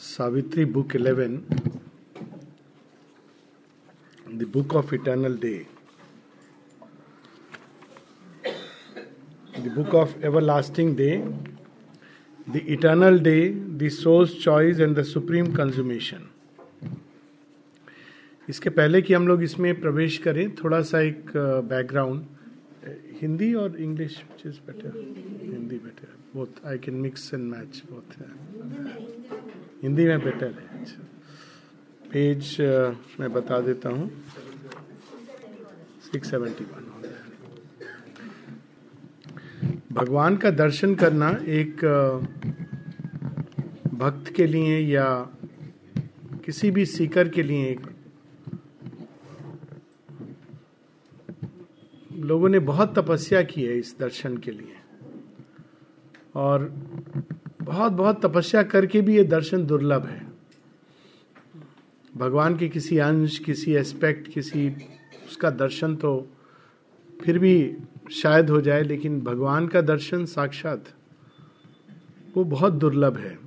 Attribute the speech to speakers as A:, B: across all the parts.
A: Savitri book eleven the book of eternal day the book of everlasting day the eternal day the source choice and the supreme consummation इसके पहले कि हम लोग इसमें प्रवेश करें, थोड़ा सा एक बैकग्राउंड हिंदी और English is better Hindi better both I can mix and match both Hindi में बेटर है। पेज मैं बता देता हूँ। सिक्स सेवेंटी वन भगवान का दर्शन करना एक भक्त के लिए या किसी भी सीकर के लिए एक, लोगों ने बहुत तपस्या की है इस दर्शन के लिए। और बहुत बहुत तपस्या करके भी ये दर्शन दुर्लभ है। भगवान के किसी अंश, किसी एस्पेक्ट किसी उसका दर्शन तो फिर भी शायद हो जाए, लेकिन भगवान का दर्शन साक्षात वो बहुत दुर्लभ है।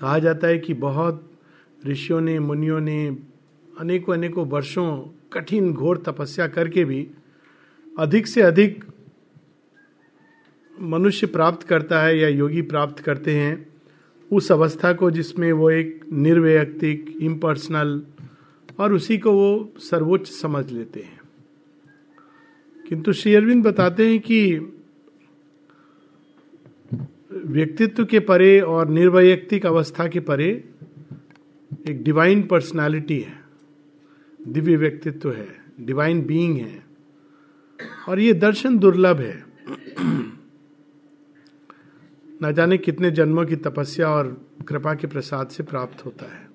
A: कहा जाता है कि बहुत ऋषियों ने, मुनियों ने अनेकों अनेकों वर्षों कठिन घोर तपस्या करके भी अधिक से अधिक मनुष्य प्राप्त करता है या योगी प्राप्त करते हैं, उस अवस्था को जिसमें वो एक निर्वैयक्तिक इम्पर्सनल और उसी को वो सर्वोच्च समझ लेते हैं। किंतु श्री अरविंद बताते हैं कि व्यक्तित्व के परे और निर्वैयक्तिक अवस्था के परे एक डिवाइन पर्सनालिटी है, दिव्य व्यक्तित्व है डिवाइन बीइंग है, और ये दर्शन दुर्लभ है। न जाने कितने जन्मों की तपस्या और कृपा के प्रसाद से प्राप्त होता है।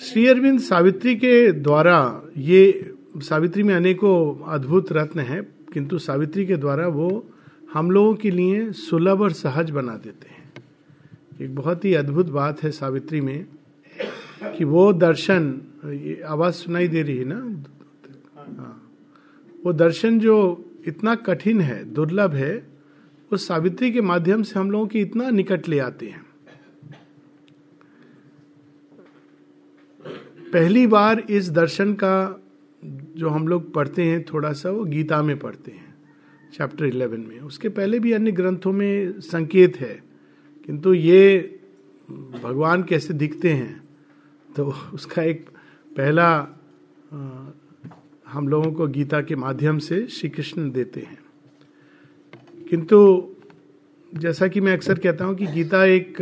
A: श्री अरविंद सावित्री के द्वारा ये, सावित्री में अनेकों अद्भुत रत्न है, किंतु सावित्री के द्वारा वो हम लोगों के लिए सुलभ और सहज बना देते हैं। एक बहुत ही अद्भुत बात है सावित्री में कि वो दर्शन आवाज़ सुनाई दे रही है ना? हाँ। वो दर्शन जो इतना कठिन है, दुर्लभ है उस सावित्री के माध्यम से हम लोगों के इतना निकट ले आते हैं। पहली बार इस दर्शन का जो हम लोग पढ़ते हैं, थोड़ा सा वो गीता में पढ़ते हैं चैप्टर इलेवन में। उसके पहले भी अन्य ग्रंथों में संकेत है, किंतु ये भगवान कैसे दिखते हैं तो उसका एक पहला हम लोगों को गीता के माध्यम से श्री कृष्ण देते हैं। किंतु जैसा कि मैं अक्सर कहता हूँ कि गीता एक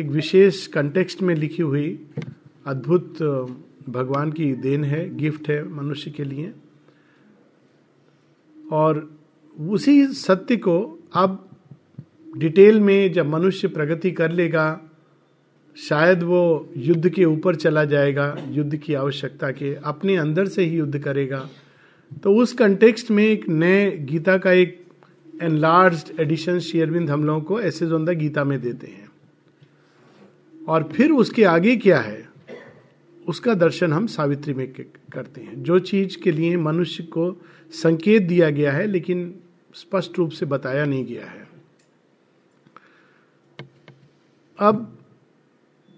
A: एक विशेष कंटेक्स्ट में लिखी हुई अद्भुत, भगवान की देन है गिफ्ट है मनुष्य के लिए। और उसी सत्य को अब डिटेल में जब मनुष्य प्रगति कर लेगा, शायद वो युद्ध के ऊपर चला जाएगा, युद्ध की आवश्यकता के, अपने अंदर से ही युद्ध करेगा। तो उस कंटेक्स्ट में एक नए गीता का एक एनलार्ज एडिशन शेयरविंद हम लोगों को ऐसे ऑन द गीता में देते हैं। और फिर उसके आगे क्या है? उसका दर्शन हम सावित्री में करते हैं। जो चीज़ के लिए मनुष्य को संकेत दिया गया है, लेकिन स्पष्ट रूप से बताया नहीं गया है। अब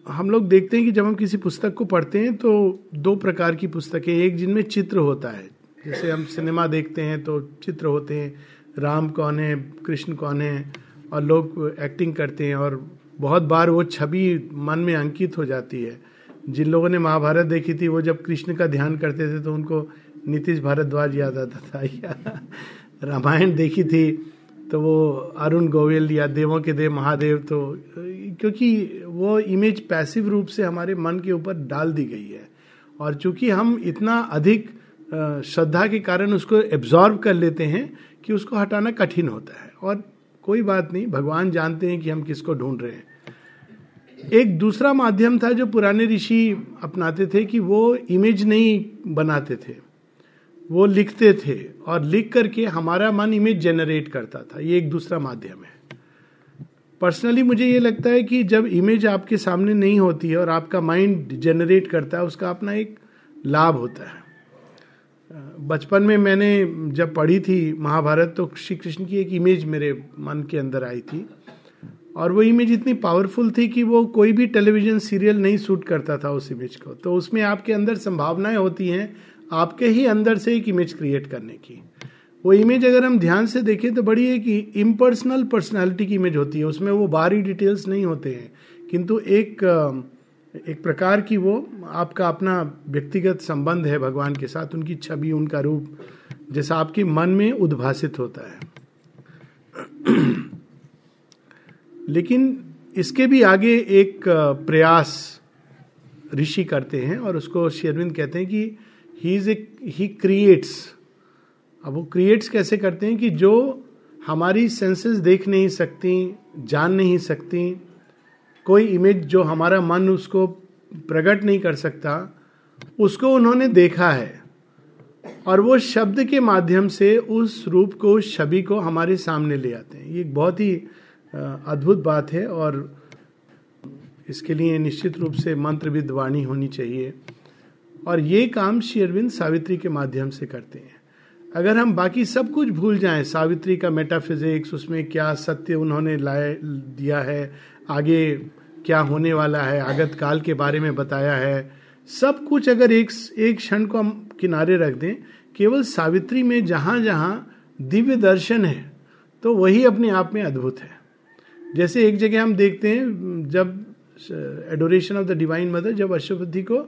A: हम लोग देखते हैं कि जब हम किसी पुस्तक को पढ़ते हैं तो दो प्रकार की पुस्तकें एक जिनमें चित्र होता है। जैसे हम सिनेमा देखते हैं तो चित्र होते हैं। राम कौन है, कृष्ण कौन है, और लोग एक्टिंग करते हैं, और बहुत बार वो छवि मन में अंकित हो जाती है। जिन लोगों ने महाभारत देखी थी, वो जब कृष्ण का ध्यान करते थे तो उनको नीतीश भारद्वाज याद आता था। या, रामायण देखी थी तो वो अरुण गोविल या देवों के देव, महादेव तो क्योंकि वो इमेज पैसिव रूप से हमारे मन के ऊपर डाल दी गई है। और चूँकि हम इतना अधिक श्रद्धा के कारण उसको एब्जॉर्व कर लेते हैं कि उसको हटाना कठिन होता है। और कोई बात नहीं, भगवान जानते हैं कि हम किसको ढूंढ रहे हैं। एक दूसरा माध्यम था जो पुराने ऋषि अपनाते थे कि वो इमेज नहीं बनाते थे। वो लिखते थे और लिख करके हमारा मन इमेज जनरेट करता था। ये एक दूसरा माध्यम है। पर्सनली मुझे ये लगता है कि जब इमेज आपके सामने नहीं होती है और आपका माइंड जनरेट करता है, उसका अपना एक लाभ होता है। बचपन में मैंने जब पढ़ी थी महाभारत तो श्री कृष्ण की एक इमेज मेरे मन के अंदर आई थी। और वो इमेज इतनी पावरफुल थी कि वो कोई भी टेलीविज़न सीरियल नहीं सूट करता था उस इमेज को। तो उसमें आपके अंदर संभावनाएँ होती हैं, आपके ही अंदर से एक इमेज क्रिएट करने की। वो इमेज अगर हम ध्यान से देखें तो बड़ी एक इम्पर्सनल पर्सनैलिटी की इमेज होती है। उसमें वो बाहरी डिटेल्स नहीं होते हैं। किंतु एक एक प्रकार की वो आपका अपना व्यक्तिगत संबंध है भगवान के साथ, उनकी छवि, उनका रूप, जैसा आपके मन में उद्भासित होता है। लेकिन इसके भी आगे एक प्रयास ऋषि करते हैं और उसको शेरविंद कहते हैं कि he is a he creates अब वो क्रिएट्स कैसे करते हैं कि जो हमारी सेंसेस देख नहीं सकती, जान नहीं सकती कोई इमेज जो हमारा मन उसको प्रकट नहीं कर सकता, उसको उन्होंने देखा है। और वो शब्द के माध्यम से उस रूप को उस छवि को हमारे सामने ले आते हैं। ये बहुत ही अद्भुत बात है और इसके लिए निश्चित रूप से मंत्र वाणी होनी चाहिए। और ये काम शेरविंद सावित्री के माध्यम से करते हैं। अगर हम बाकी सब कुछ भूल जाएँ, सावित्री का मेटाफिजिक्स उसमें क्या सत्य उन्होंने लाए, दिया है आगे क्या होने वाला है, आगत काल के बारे में बताया है। सब कुछ अगर एक एक क्षण को हम किनारे रख दें, केवल सावित्री में जहाँ जहाँ दिव्य दर्शन है तो वही अपने आप में अद्भुत है। जैसे एक जगह हम देखते हैं, जब adoration of the divine mother जब अशुपति को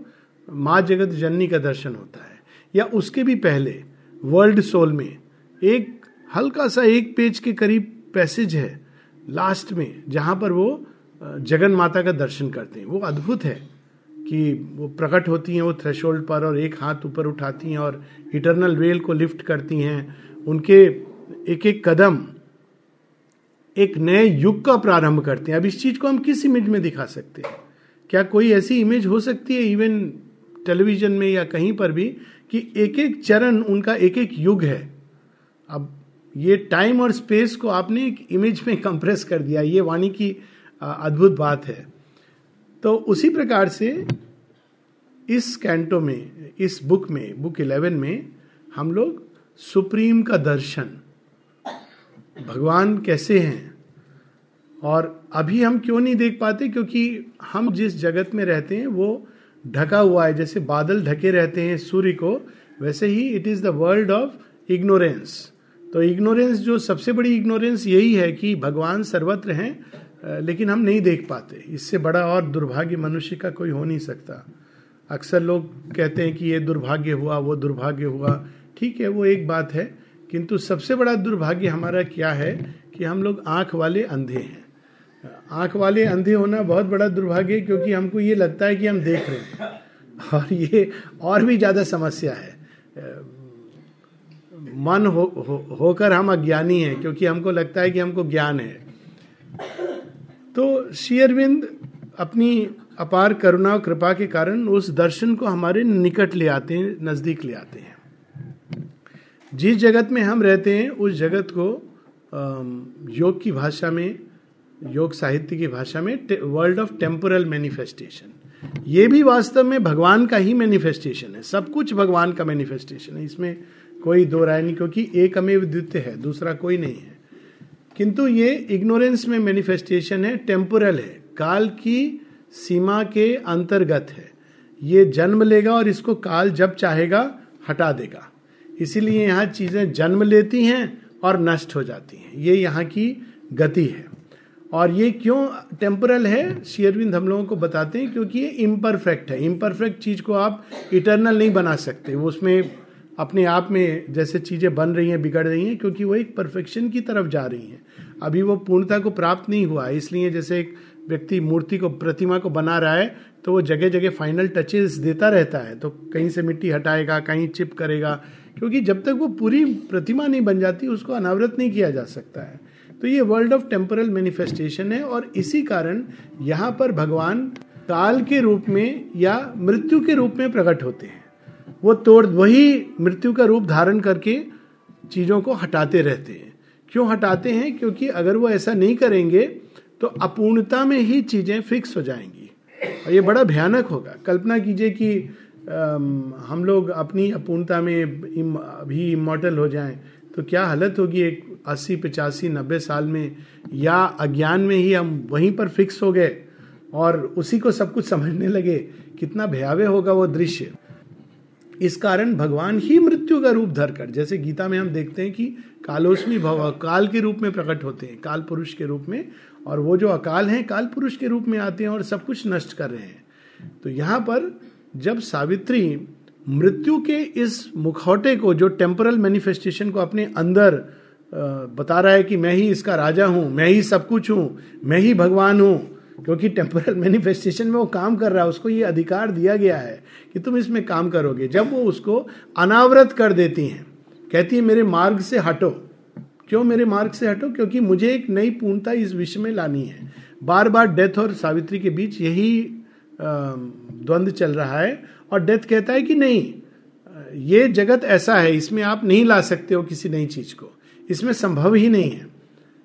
A: माँ जगत जननी का दर्शन होता है, या उसके भी पहले वर्ल्ड सोल में, एक हल्का सा एक पेज के करीब पैसेज है लास्ट में, जहाँ पर वो जगन माता का दर्शन करते हैं। वो अद्भुत है कि वो प्रकट होती हैं, वो थ्रेशोल्ड पर और एक हाथ ऊपर उठाती हैं और इटरनल वेल को लिफ्ट करती हैं। उनके एक एक कदम, एक नए युग का प्रारंभ करते हैं। अब इस चीज़ को हम किस इमेज में दिखा सकते हैं? क्या कोई ऐसी इमेज हो सकती है इवन टेलीविज़न में या कहीं पर भी, कि एक एक चरण उनका एक एक युग है? अब ये टाइम और स्पेस को आपने एक इमेज में कंप्रेस कर दिया, ये वाणी की अद्भुत बात है। तो उसी प्रकार से इस कैंटो में, इस बुक में बुक इलेवन में हम लोग सुप्रीम का दर्शन, भगवान कैसे हैं? और अभी हम क्यों नहीं देख पाते? क्योंकि हम जिस जगत में रहते हैं, वो ढका हुआ है। जैसे बादल ढके रहते हैं सूर्य को, वैसे ही it is the world of ignorance तो इग्नोरेंस जो सबसे बड़ी इग्नोरेंस यही है कि भगवान सर्वत्र हैं लेकिन हम नहीं देख पाते। इससे बड़ा और दुर्भाग्य मनुष्य का कोई हो नहीं सकता। अक्सर लोग कहते हैं कि ये दुर्भाग्य हुआ, वो दुर्भाग्य हुआ। ठीक है, वो एक बात है, किंतु सबसे बड़ा दुर्भाग्य हमारा क्या है कि हम लोग आँख वाले अंधे हैं। आँख वाले अंधे होना बहुत बड़ा दुर्भाग्य क्योंकि हमको ये लगता है कि हम देख रहे हैं। और ये और भी ज़्यादा समस्या है। मन हो, हो होकर हम अज्ञानी हैं क्योंकि हमको लगता है कि हमको ज्ञान है। तो शेयरविंद अपनी अपार करुणा और कृपा के कारण उस दर्शन को हमारे निकट ले आते हैं नज़दीक ले आते हैं। जिस जगत में हम रहते हैं उस जगत को योग की भाषा में योग साहित्य की भाषा में वर्ल्ड ऑफ़ टेम्पोरल मैनिफेस्टेशन ये भी वास्तव में भगवान का ही मैनिफेस्टेशन है। सब कुछ भगवान का मैनिफेस्टेशन है। इसमें कोई दो राय नहीं, क्योंकि एक अमेव द्वितीय है, दूसरा कोई नहीं है। किंतु ये इग्नोरेंस में मैनिफेस्टेशन है टेम्पोरल है। काल की सीमा के अंतर्गत है। ये जन्म लेगा और इसको काल जब चाहेगा, हटा देगा। इसीलिए यहाँ चीज़ें जन्म लेती हैं और नष्ट हो जाती हैं। ये यहाँ की गति है। और ये क्यों टेम्पोरल है, शेयरविंद हम लोगों को बताते हैं, क्योंकि ये इम्परफेक्ट है। इम्परफेक्ट चीज़ को आप इटरनल नहीं बना सकते। उसमें अपने आप में जैसे चीज़ें बन रही हैं, बिगड़ रही हैं, क्योंकि वो एक परफेक्शन की तरफ़ जा रही हैं। अभी वो पूर्णता को प्राप्त नहीं हुआ, इसलिए जैसे एक व्यक्ति मूर्ति को, प्रतिमा को बना रहा है तो वो जगह जगह फाइनल टचेस देता रहता है। तो कहीं से मिट्टी हटाएगा, कहीं चिप करेगा, क्योंकि जब तक वो पूरी प्रतिमा नहीं बन जाती, उसको अनावृत नहीं किया जा सकता है। तो ये वर्ल्ड ऑफ़ टेम्पोरल मैनिफेस्टेशन है, और इसी कारण यहाँ पर भगवान काल के रूप में या मृत्यु के रूप में प्रकट होते हैं। वो तोड़, वही मृत्यु का रूप धारण करके चीज़ों को हटाते रहते हैं। क्यों हटाते हैं? क्योंकि अगर वो ऐसा नहीं करेंगे तो अपूर्णता में ही चीज़ें फिक्स हो जाएँगी। और ये बड़ा भयानक होगा। कल्पना कीजिए कि हम लोग अपनी अपूर्णता में अभी इमोटल हो जाएँ तो क्या हालत होगी एक अस्सी, पचासी, नब्बे साल में? या अज्ञान में ही हम वहीं पर फिक्स हो गए और उसी को सब कुछ समझने लगे? कितना भयावह होगा वो दृश्य। इस कारण भगवान ही मृत्यु का रूप धरकर, जैसे गीता में हम देखते हैं कि कालोस्मी भव काल के रूप में प्रकट होते हैं, काल पुरुष के रूप में, और वो जो अकाल हैं, काल पुरुष के रूप में आते हैं और सब कुछ नष्ट कर रहे हैं। तो यहाँ पर जब सावित्री मृत्यु के इस मुखौटे को, जो टेम्परल मैनिफेस्टेशन को अपने अंदर बता रहा है कि मैं ही इसका राजा हूँ, मैं ही सब कुछ हूँ, मैं ही भगवान हूँ क्योंकि टेम्परल मैनिफेस्टेशन में वो काम कर रहा है, उसको ये अधिकार दिया गया है कि तुम इसमें काम करोगे। जब वो उसको अनावृत कर देती हैं, कहती है, मेरे मार्ग से हटो। क्यों मेरे मार्ग से हटो? क्योंकि मुझे एक नई पूर्णता इस विश्व में लानी है। बार बार डेथ और सावित्री के बीच यही द्वंद्व चल रहा है और डेथ कहता है कि नहीं, ये जगत ऐसा है, इसमें आप नहीं ला सकते हो किसी नई चीज़ को। इसमें संभव ही नहीं है।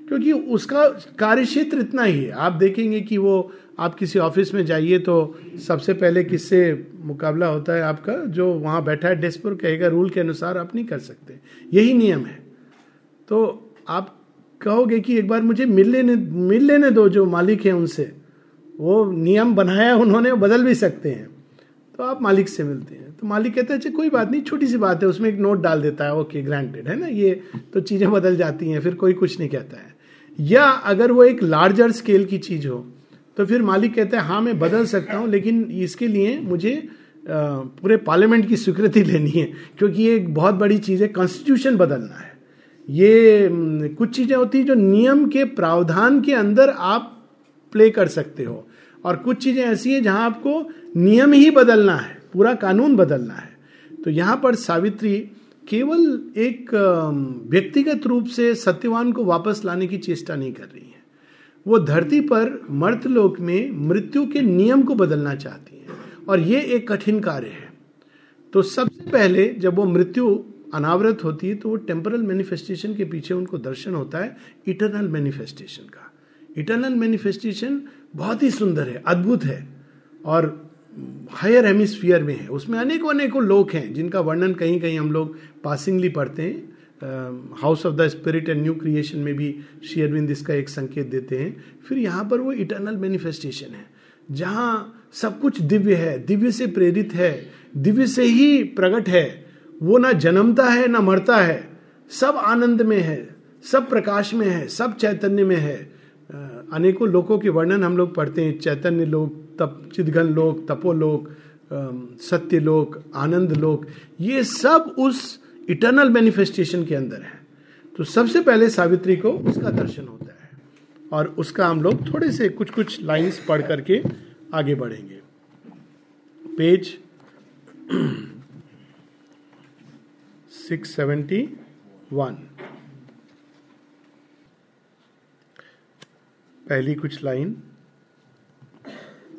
A: क्योंकि उसका कार्य क्षेत्र इतना ही है। आप देखेंगे कि वो, आप किसी ऑफ़िस में जाइए तो सबसे पहले किससे मुकाबला होता है आपका? जो वहाँ बैठा है, डेस्क पर कहेगा, रूल के अनुसार आप नहीं कर सकते। यही नियम है। तो आप कहोगे कि एक बार मुझे मिल लेने मिल लेने दो जो मालिक है उनसे। वो नियम बनाया उन्होंने बदल भी सकते हैं। तो आप मालिक से मिलते हैं। तो मालिक कहते हैं अच्छा कोई बात नहीं, छोटी सी बात है, उसमें एक नोट डाल देता है। ओके ग्रांटेड है ना? ये तो चीज़ें बदल जाती हैं, फिर कोई कुछ नहीं कहता है। या अगर वो एक लार्जर स्केल की चीज़ हो तो फिर मालिक कहते हैं हाँ मैं बदल सकता हूँ, लेकिन इसके लिए मुझे पूरे पार्लियामेंट की स्वीकृति लेनी है, क्योंकि ये एक बहुत बड़ी चीज़ है कॉन्स्टिट्यूशन बदलना है। ये कुछ चीज़ें होती है जो नियम के प्रावधान के अंदर आप प्ले कर सकते हो, और कुछ चीज़ें ऐसी हैं जहाँ आपको नियम ही बदलना है, पूरा कानून बदलना है। तो यहाँ पर सावित्री केवल एक व्यक्तिगत रूप से सत्यवान को वापस लाने की चेष्टा नहीं कर रही है। वो धरती पर मर्तलोक में मृत्यु के नियम को बदलना चाहती है। और ये एक कठिन कार्य है। तो सबसे पहले जब वो मृत्यु अनावृत होती है तो वो टेम्परल मैनिफेस्टेशन के पीछे उनको दर्शन होता है, इटरनल मैनिफेस्टेशन का। इटरनल मैनिफेस्टेशन बहुत ही सुंदर है, अद्भुत है। और हायर हेमिस्फियर में है। उसमें अनेकों अनेकों लोग हैं, जिनका वर्णन कहीं कहीं हम लोग पासिंगली पढ़ते हैं। House of the spirit and new creation में भी शेयरविंद इसका एक संकेत देते हैं। फिर यहाँ पर वो इटर्नल मैनिफेस्टेशन है, जहाँ सब कुछ दिव्य है, दिव्य से प्रेरित है, दिव्य से ही प्रकट है। वो ना जन्मता है, ना मरता है, सब आनंद में है, सब प्रकाश में है, सब चैतन्य में है। अनेकों लोगों के वर्णन हम लोग पढ़ते हैं, चैतन्य लोग तप चिदघन लोक, तपोलोक सत्य लोक आनंद लोक ये सब उस इटर्नल मैनिफेस्टेशन के अंदर है। तो सबसे पहले सावित्री को उसका दर्शन होता है और उसका हम लोग थोड़े से कुछ कुछ लाइंस पढ़ करके आगे बढ़ेंगे। पेज सिक्स सेवेंटी वन पहली कुछ लाइन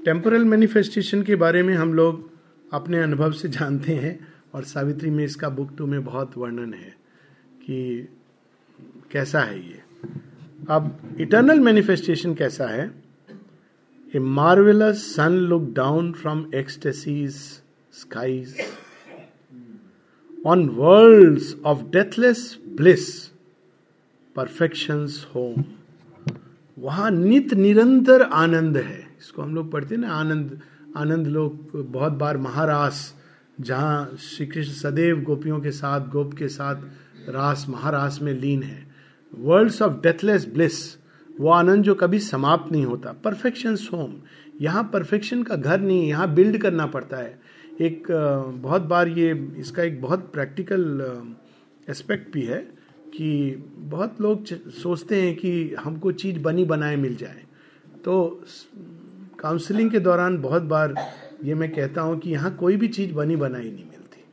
A: टेम्पोरल मैनिफेस्टेशन के बारे में हम लोग अपने अनुभव से जानते हैं और सावित्री में इसका बुक टू में बहुत वर्णन है कि कैसा है ये। अब इटर्नल मैनिफेस्टेशन कैसा है? A marvellous sun look down from ecstasy's skies on world of deathless bliss perfection's home. वहाँ नित निरंतर आनंद है। इसको हम लोग पढ़ते हैं ना, आनंद आनंद लोग बहुत बार महारास, जहाँ श्री कृष्ण सदैव गोपियों के साथ, गोप के साथ रास, महारास में लीन है। वर्ल्ड्स ऑफ़ डेथलेस ब्लिस वो आनंद जो कभी समाप्त नहीं होता। परफेक्शन होम यहाँ परफेक्शन का घर नहीं, यहाँ बिल्ड करना पड़ता है। एक बहुत बार ये, इसका एक बहुत प्रैक्टिकल एस्पेक्ट भी है कि बहुत लोग सोचते हैं कि हमको चीज़ बनी बनाए मिल जाए। तो काउंसलिंग के दौरान बहुत बार ये मैं कहता हूँ कि यहाँ कोई भी चीज़ बनी बनाई नहीं मिलती।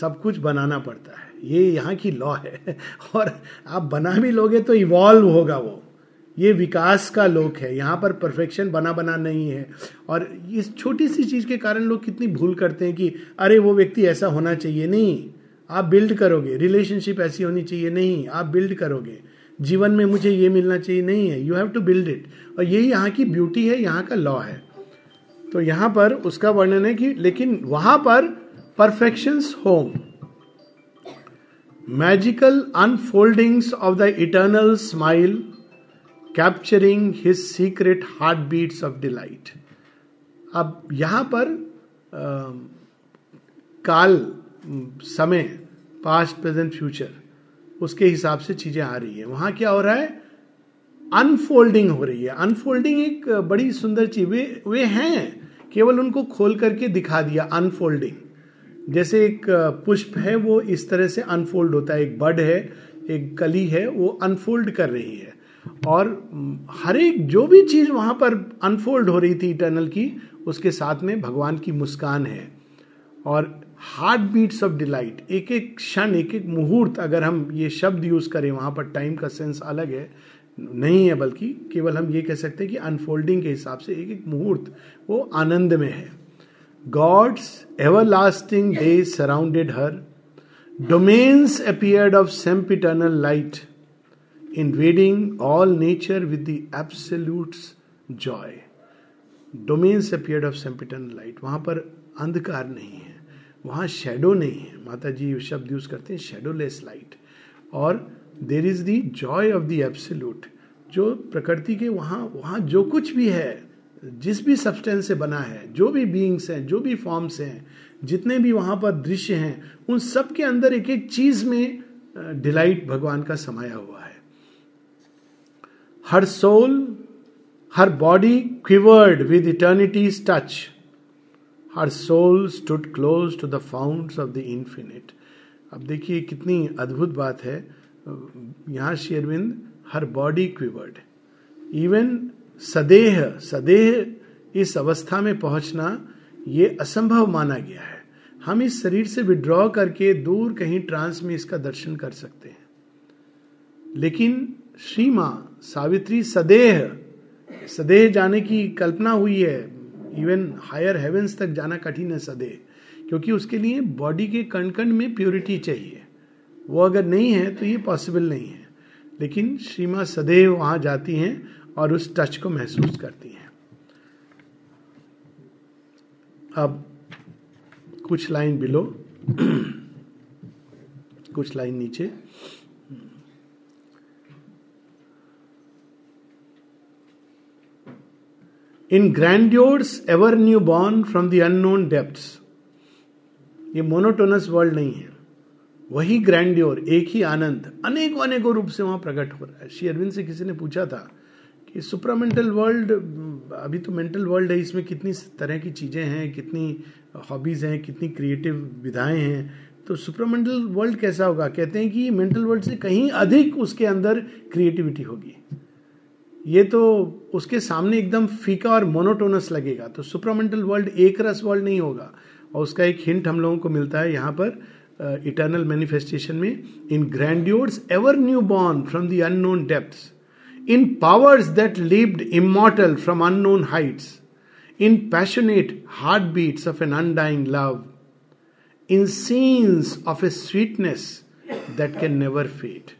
A: सब कुछ बनाना पड़ता है। ये यहाँ की लॉ है। और आप बना भी लोगे तो इवॉल्व होगा वो। ये विकास का लोक है। यहाँ पर परफेक्शन बना बना नहीं है। और इस छोटी सी चीज़ के कारण लोग कितनी भूल करते हैं कि, अरे, वो व्यक्ति ऐसा होना चाहिए नहीं। आप बिल्ड करोगे। रिलेशनशिप ऐसी होनी चाहिए नहीं। आप बिल्ड करोगे। जीवन में मुझे ये मिलना चाहिए। नहीं है you have to build it और यही यहाँ की ब्यूटी है यहाँ का लॉ है। तो यहाँ पर उसका वर्णन है कि लेकिन वहाँ पर perfection home magical unfoldings of the eternal smile capturing his secret heartbeats of delight अब यहाँ पर आ, काल समय पास्ट प्रेजेंट फ्यूचर उसके हिसाब से चीज़ें आ रही है। वहाँ क्या हो रहा है? अनफोल्डिंग हो रही है। अनफोल्डिंग एक बड़ी सुंदर चीज़। वे वे हैं, केवल उनको खोल करके दिखा दिया अनफोल्डिंग जैसे एक पुष्प है, वो इस तरह से अनफोल्ड होता है। एक बड है, एक कली है, वो अनफोल्ड कर रही है। और हर एक, जो भी चीज़ वहाँ पर अनफोल्ड हो रही थी इटर्नल की, उसके साथ में भगवान की मुस्कान है। और हार्ट बीट्स ऑफ़ डिलाइट एक एक क्षण एक एक मुहूर्त अगर हम ये शब्द यूज़ करें, वहाँ पर टाइम का सेंस अलग है, नहीं है बल्कि केवल हम ये कह सकते हैं कि अनफोल्डिंग के हिसाब से एक एक मुहूर्त, वो आनंद में है। God's everlasting day surrounded her domains appeared of sempiternal light invading all nature with the absolute's joy domains appeared of sempiternal light वहाँ पर अंधकार नहीं है। वहाँ शेडो नहीं है। माता जी शब्द यूज़ करते हैं शेडोलेस लाइट और there is the joy of the absolute जो प्रकृति के वहाँ वहाँ जो कुछ भी है, जिस भी सब्सटेंस से बना है, जो भी बींग्स हैं, जो भी फॉर्म्स हैं, जितने भी वहाँ पर दृश्य हैं, उन सब के अंदर एक एक चीज़ में डिलाइट भगवान का समाया हुआ है। हर soul her body quivered with eternities touch her soul stood close to the found of the infinite अब देखिए कितनी अद्भुत बात है। यहाँ शेरविंद हर बॉडी क्विवर्ड इवन सदेह सदेह इस अवस्था में पहुँचना ये असंभव माना गया है। हम इस शरीर से विड्रॉ करके दूर कहीं ट्रांस में इसका दर्शन कर सकते हैं। लेकिन श्री सावित्री सदेह सदेह जाने की कल्पना हुई है। इवन हायर हेवेंस तक जाना कठिन है सदेह क्योंकि उसके लिए बॉडी के कण कण में प्योरिटी चाहिए। वो अगर नहीं है तो ये पॉसिबल नहीं है। लेकिन श्रीमा सदैव वहाँ जाती हैं और उस टच को महसूस करती हैं। अब कुछ लाइन बिलो कुछ लाइन नीचे। In grandeurs ever new born from the unknown depths ये मोनोटोनस वर्ल्ड नहीं है। वही ग्रैंड्योर एक ही आनंद, अनेकों अनेकों रूप से वहाँ प्रकट हो रहा है। श्री अरविंद से किसी ने पूछा था कि सुपरामेंटल वर्ल्ड अभी तो मेंटल वर्ल्ड है, इसमें कितनी तरह की चीज़ें हैं, कितनी हॉबीज हैं, कितनी क्रिएटिव विधाएँ हैं। तो सुपरामेंटल वर्ल्ड कैसा होगा? कहते हैं कि मेंटल वर्ल्ड से कहीं अधिक उसके अंदर क्रिएटिविटी होगी। ये तो उसके सामने एकदम फीका और मोनोटोनस लगेगा तो सुपरामेंटल वर्ल्ड एक रस वर्ल्ड नहीं होगा और उसका एक हिंट हम लोगों को मिलता है यहाँ पर इटर्नल मैनिफेस्टेशन में, in grandeurs ever new born from the unknown depths in powers that lived immortal from unknown heights in passionate heartbeats of an undying love in scenes of a sweetness that can never fade.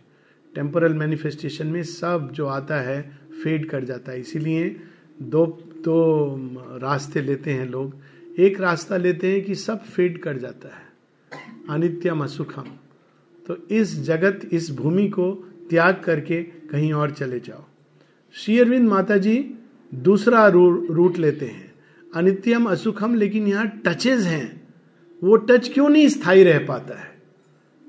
A: Temporal manifestation में सब जो आता है fade कर जाता है। इसीलिए दो दो रास्ते लेते हैं लोग। एक रास्ता लेते हैं कि सब फेड कर जाता है। अनित्यम असुखम। तो इस जगत इस भूमि को त्याग करके कहीं और चले जाओ। श्री अरविंद माता जी दूसरा रू, रूट लेते हैं। अनित्यम असुखम लेकिन यहाँ टचेज हैं। वो टच क्यों नहीं स्थायी रह पाता है?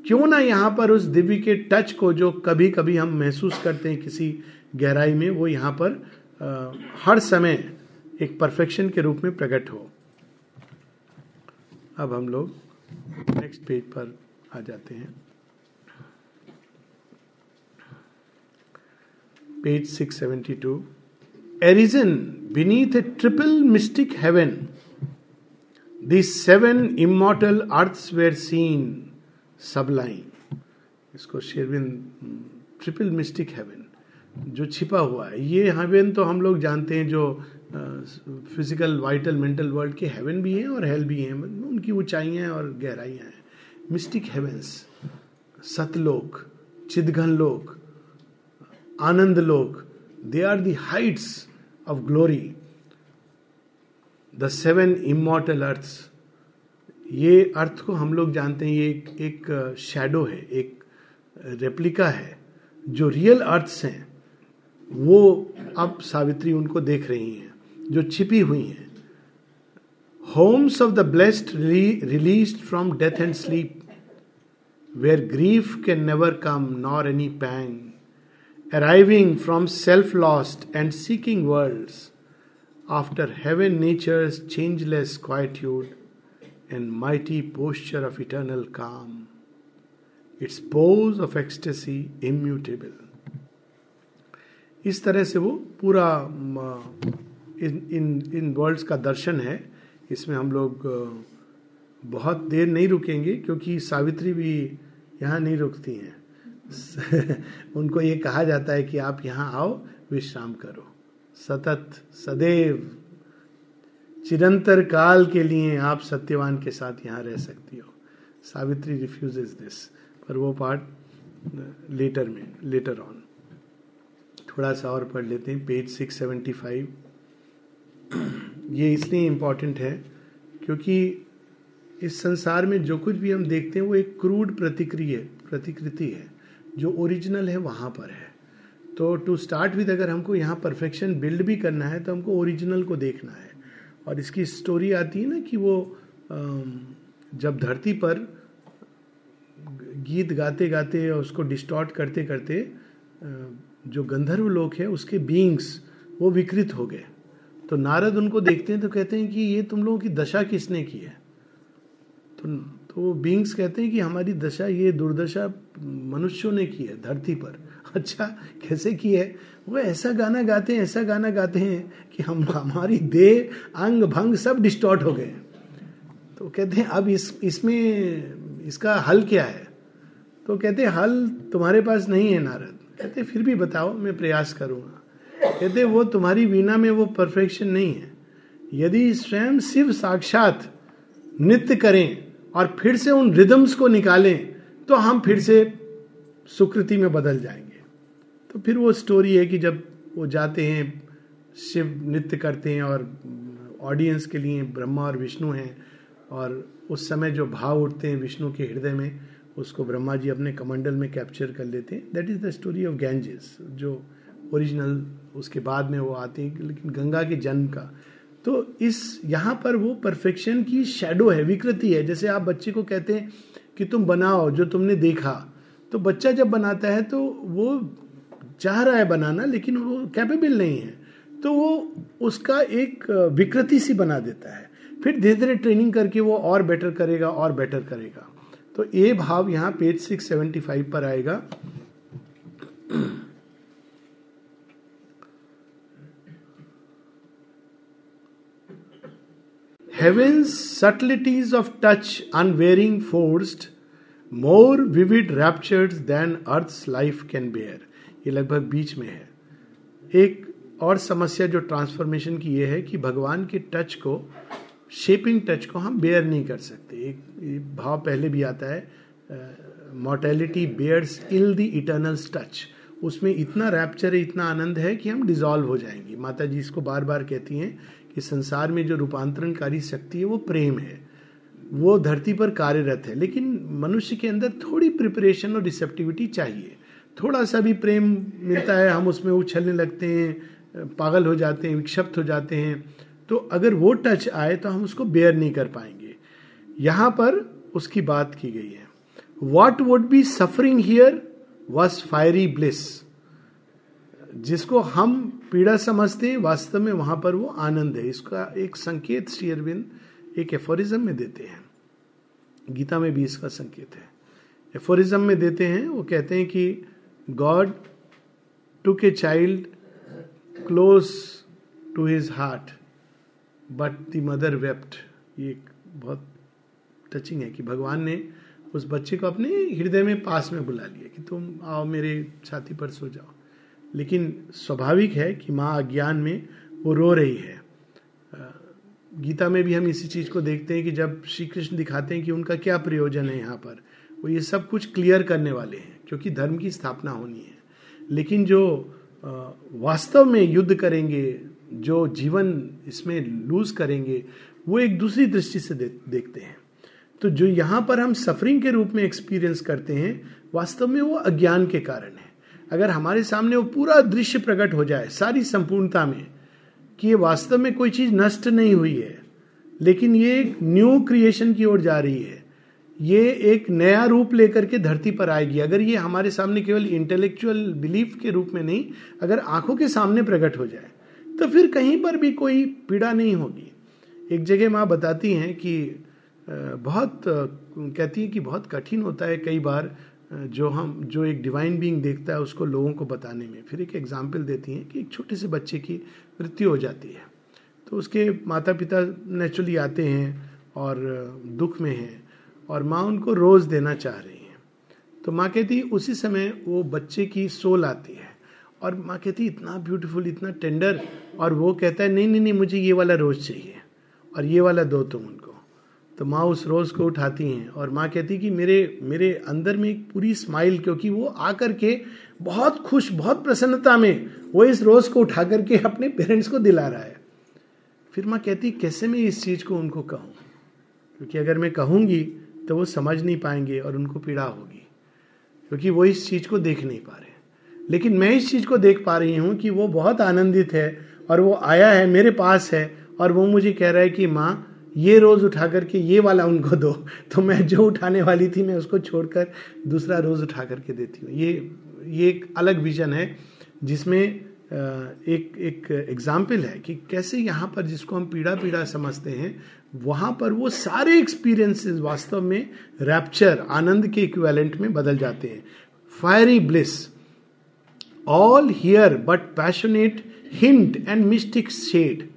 A: क्यों ना यहाँ पर उस दिव्य के टच को जो कभी कभी हम महसूस करते हैं किसी गहराई में वो यहाँ पर आ, हर समय एक परफेक्शन के रूप में प्रकट हो। अब हम लोग नेक्स्ट पेज पर आ जाते हैं। Page 672 arisen beneath a triple mystic heaven the seven immortal earths where seen sublime इसको शेरविन ट्रिपल मिस्टिक हेवन जो छिपा हुआ है, ये हेवन तो हम लोग जानते हैं जो फ़िज़िकल वाइटल मेंटल वर्ल्ड के हेवन भी हैं और हेल भी हैं उनकी ऊंचाइयाँ और गहराइयाँ हैं। मिस्टिक हेवेंस सतलोक, चिदघन लोक, आनंद लोक they are the heights of glory the seven immortal earths ये अर्थ को हम लोग जानते हैं, ये एक शेडो है, एक रेप्लिका है, जो रियल अर्थ्स हैं। वो अब सावित्री उनको देख रही हैं, जो छिपी हुई हैं। Homes of the blessed release from death and sleep where grief can never come nor any pang arriving from self lost and seeking world after heaven nature's changeless quietude and mighty posture of eternal calm its pose of ecstasy immutable इस तरह से वो पूरा इन इन इन world's का दर्शन है। इसमें हम लोग बहुत देर नहीं रुकेंगे क्योंकि सावित्री भी यहाँ नहीं रुकती हैं। उनको ये कहा जाता है कि आप यहाँ आओ, विश्राम करो। सतत, सदैव, चिरंतर काल के लिए आप सत्यवान के साथ यहाँ रह सकती हो। सावित्री रिफ्यूजेस दिस पर वो पार्ट लेटर में लेटर ऑन थोड़ा सा और पढ़ लेते हैं पेज सिक्स सेवेंटी फाइव ये इसलिए इंपॉर्टेंट है क्योंकि इस संसार में जो कुछ भी हम देखते हैं, वो एक क्रूड प्रतिक्रिया प्रतिकृति है, जो ओरिजिनल है, वहाँ पर है। तो टू स्टार्ट विद अगर हमको यहाँ परफेक्शन बिल्ड भी करना है तो हमको ओरिजिनल को देखना है। और इसकी स्टोरी आती है ना कि वो जब धरती पर गीत गाते गाते और उसको डिस्टॉर्ट करते करते जो गंधर्व लोग है, उसके बींग्स वो विकृत हो गए। तो नारद उनको देखते हैं तो कहते हैं कि ये तुम लोगों की दशा किसने की है? तो तो बींग्स कहते हैं कि हमारी दशा, ये दुर्दशा मनुष्यों ने की है, धरती पर। अच्छा कैसे की है? वो ऐसा गाना गाते हैं, ऐसा गाना गाते हैं कि हम, हमारी देह, अंग, भंग सब डिस्टॉर्ट हो गए। तो कहते हैं, अब इस, इसमें, इसका हल क्या है? तो कहते हैं, हल तुम्हारे पास नहीं है नारद। कहते, फिर भी बताओ, मैं प्रयास करूँगा। कहते, वो तुम्हारी वीणा में वो परफेक्शन नहीं है। यदि स्वयं शिव साक्षात नृत्य करें और फिर से उन रिदम्स को निकालें तो हम फिर से सुकृति में बदल जाएँगे। तो फिर वो स्टोरी है कि जब वो जाते हैं, शिव नृत्य करते हैं और ऑडियंस के लिए ब्रह्मा और विष्णु हैं, और उस समय जो भाव उठते हैं विष्णु के हृदय में उसको ब्रह्मा जी अपने कमंडल में कैप्चर कर लेते हैं। That is the story of Ganges जो ओरिजिनल उसके बाद में वो आते हैं, लेकिन गंगा के जन्म का। तो इस, यहाँ पर वो परफेक्शन की शेडो है, विकृति है। जैसे आप बच्चे को कहते हैं कि तुम बनाओ जो तुमने देखा। तो बच्चा जब बनाता है तो वो चाह रहा है बनाना, लेकिन वो कैपेबल नहीं है। तो वो उसका एक, विकृति सी बना देता है। फिर धीरे धीरे ट्रेनिंग करके वो और बेटर करेगा, और बेटर करेगा। तो ए भाव यहाँ पेज सिक्स सेवेंटी फाइव पर आएगा। Heavens subtleties of touch unwavering force more vivid raptures than earth life can bear ये लगभग बीच में है। एक और समस्या जो ट्रांसफॉर्मेशन की यह है कि भगवान के टच को शेपिंग टच को हम बेयर नहीं कर सकते। एक भाव पहले भी आता है mortality bears ill the eternal touch उसमें इतना रैप्चर है, इतना आनंद है कि हम डिजॉल्व हो जाएँगे। माता जी इसको बार बार कहती हैं कि संसार में जो रूपांतरणकारी शक्ति है, वो प्रेम है। वो धरती पर कार्यरत है, लेकिन मनुष्य के अंदर थोड़ी प्रिपरेशन और रिसेप्टिविटी चाहिए। थोड़ा सा भी प्रेम मिलता है, हम उसमें उछलने लगते हैं पागल हो जाते हैं, विक्षिप्त हो जाते हैं। तो अगर वो टच आए तो हम उसको बेयर नहीं कर पाएँगे। यहाँ पर उसकी बात की गई है। What would be suffering here was fiery bliss जिसको हम पीड़ा समझते हैं वास्तव में वहाँ पर वो आनंद है। इसका एक संकेत श्री अरविंद एक एफोरिज्म में देते हैं। गीता में भी इसका संकेत है। एफोरिज्म में देते हैं, वो कहते हैं कि God took a child close to his heart but the mother wept ये बहुत टचिंग है कि भगवान ने उस बच्चे को अपने हृदय में पास में बुला लिया कि तुम आओ मेरे छाती पर सो जाओ। लेकिन स्वाभाविक है कि माँ अज्ञान में वो रो रही है। गीता में भी हम इसी चीज़ को देखते हैं कि जब श्री कृष्ण दिखाते हैं कि उनका क्या प्रयोजन है यहाँ पर, वो ये सब कुछ क्लियर करने वाले हैं, क्योंकि धर्म की स्थापना होनी है। लेकिन जो वास्तव में युद्ध करेंगे जो जीवन इसमें लूज करेंगे वो एक दूसरी दृष्टि से दे, देखते हैं। तो जो यहाँ पर हम सफरिंग के रूप में एक्सपीरियंस करते हैं वास्तव में वो अज्ञान के कारण है। अगर हमारे सामने वो पूरा दृश्य प्रकट हो जाए सारी संपूर्णता में कि ये वास्तव में कोई चीज़ नष्ट नहीं हुई है लेकिन ये एक न्यू क्रिएशन की ओर जा रही है ये एक नया रूप लेकर के धरती पर आएगी। अगर ये हमारे सामने केवल इंटेलेक्चुअल बिलीफ के रूप में नहीं अगर आँखों के सामने प्रकट हो जाए तो फिर कहीं पर भी कोई पीड़ा नहीं होगी। एक जगह माँ बताती हैं कि बहुत कहती है कि बहुत कठिन होता है कई बार जो हम, जो एक डिवाइन बीइंग देखता है उसको लोगों को बताने में। फिर एक एग्ज़ाम्पल देती हैं कि एक छोटे से बच्चे की मृत्यु हो जाती है। तो उसके माता पिता नेचुरली आते हैं और दुख में हैं और माँ उनको रोज देना चाह रही हैं। तो माँ कहती है, उसी समय वो बच्चे की सोल आती है। और माँ कहती, इतना ब्यूटीफुल इतना टेंडर और वो कहता है, नहीं नहीं नहीं, मुझे ये वाला रोज चाहिए और ये वाला दो तुम उनको. तो माँ उस रोज को उठाती हैं और माँ कहती कि, मेरे मेरे अंदर में एक पूरी स्माइल क्योंकि वो आकर के बहुत खुश, बहुत प्रसन्नता में वो इस रोज को उठा करके अपने पेरेंट्स को दिला रहा है. फिर माँ कहती, कैसे मैं इस चीज़ को उनको कहूँ? क्योंकि अगर मैं कहूँगी तो वो समझ नहीं पाएँगे और उनको पीड़ा होगी, क्योंकि वो इस चीज़ को देख नहीं पा रहे लेकिन मैं इस चीज़ को देख पा रही हूँ कि वो बहुत आनंदित है और वो आया है, मेरे पास है और वो मुझे कह रहा है कि माँ, ये रोज उठा करके ये वाला उनको दो। तो मैं जो उठाने वाली थी, मैं उसको छोड़कर दूसरा रोज उठा करके देती हूँ। ये ये एक अलग विजन है, जिसमें एक एक एग्ज़ाम्पल है कि कैसे यहाँ पर जिसको हम पीड़ा पीड़ा समझते हैं, वहाँ पर वो सारे एक्सपीरियंसेस वास्तव में रैप्चर आनंद के इक्वेलेंट में बदल जाते हैं। Fiery bliss all here but passionate hint and mystic shade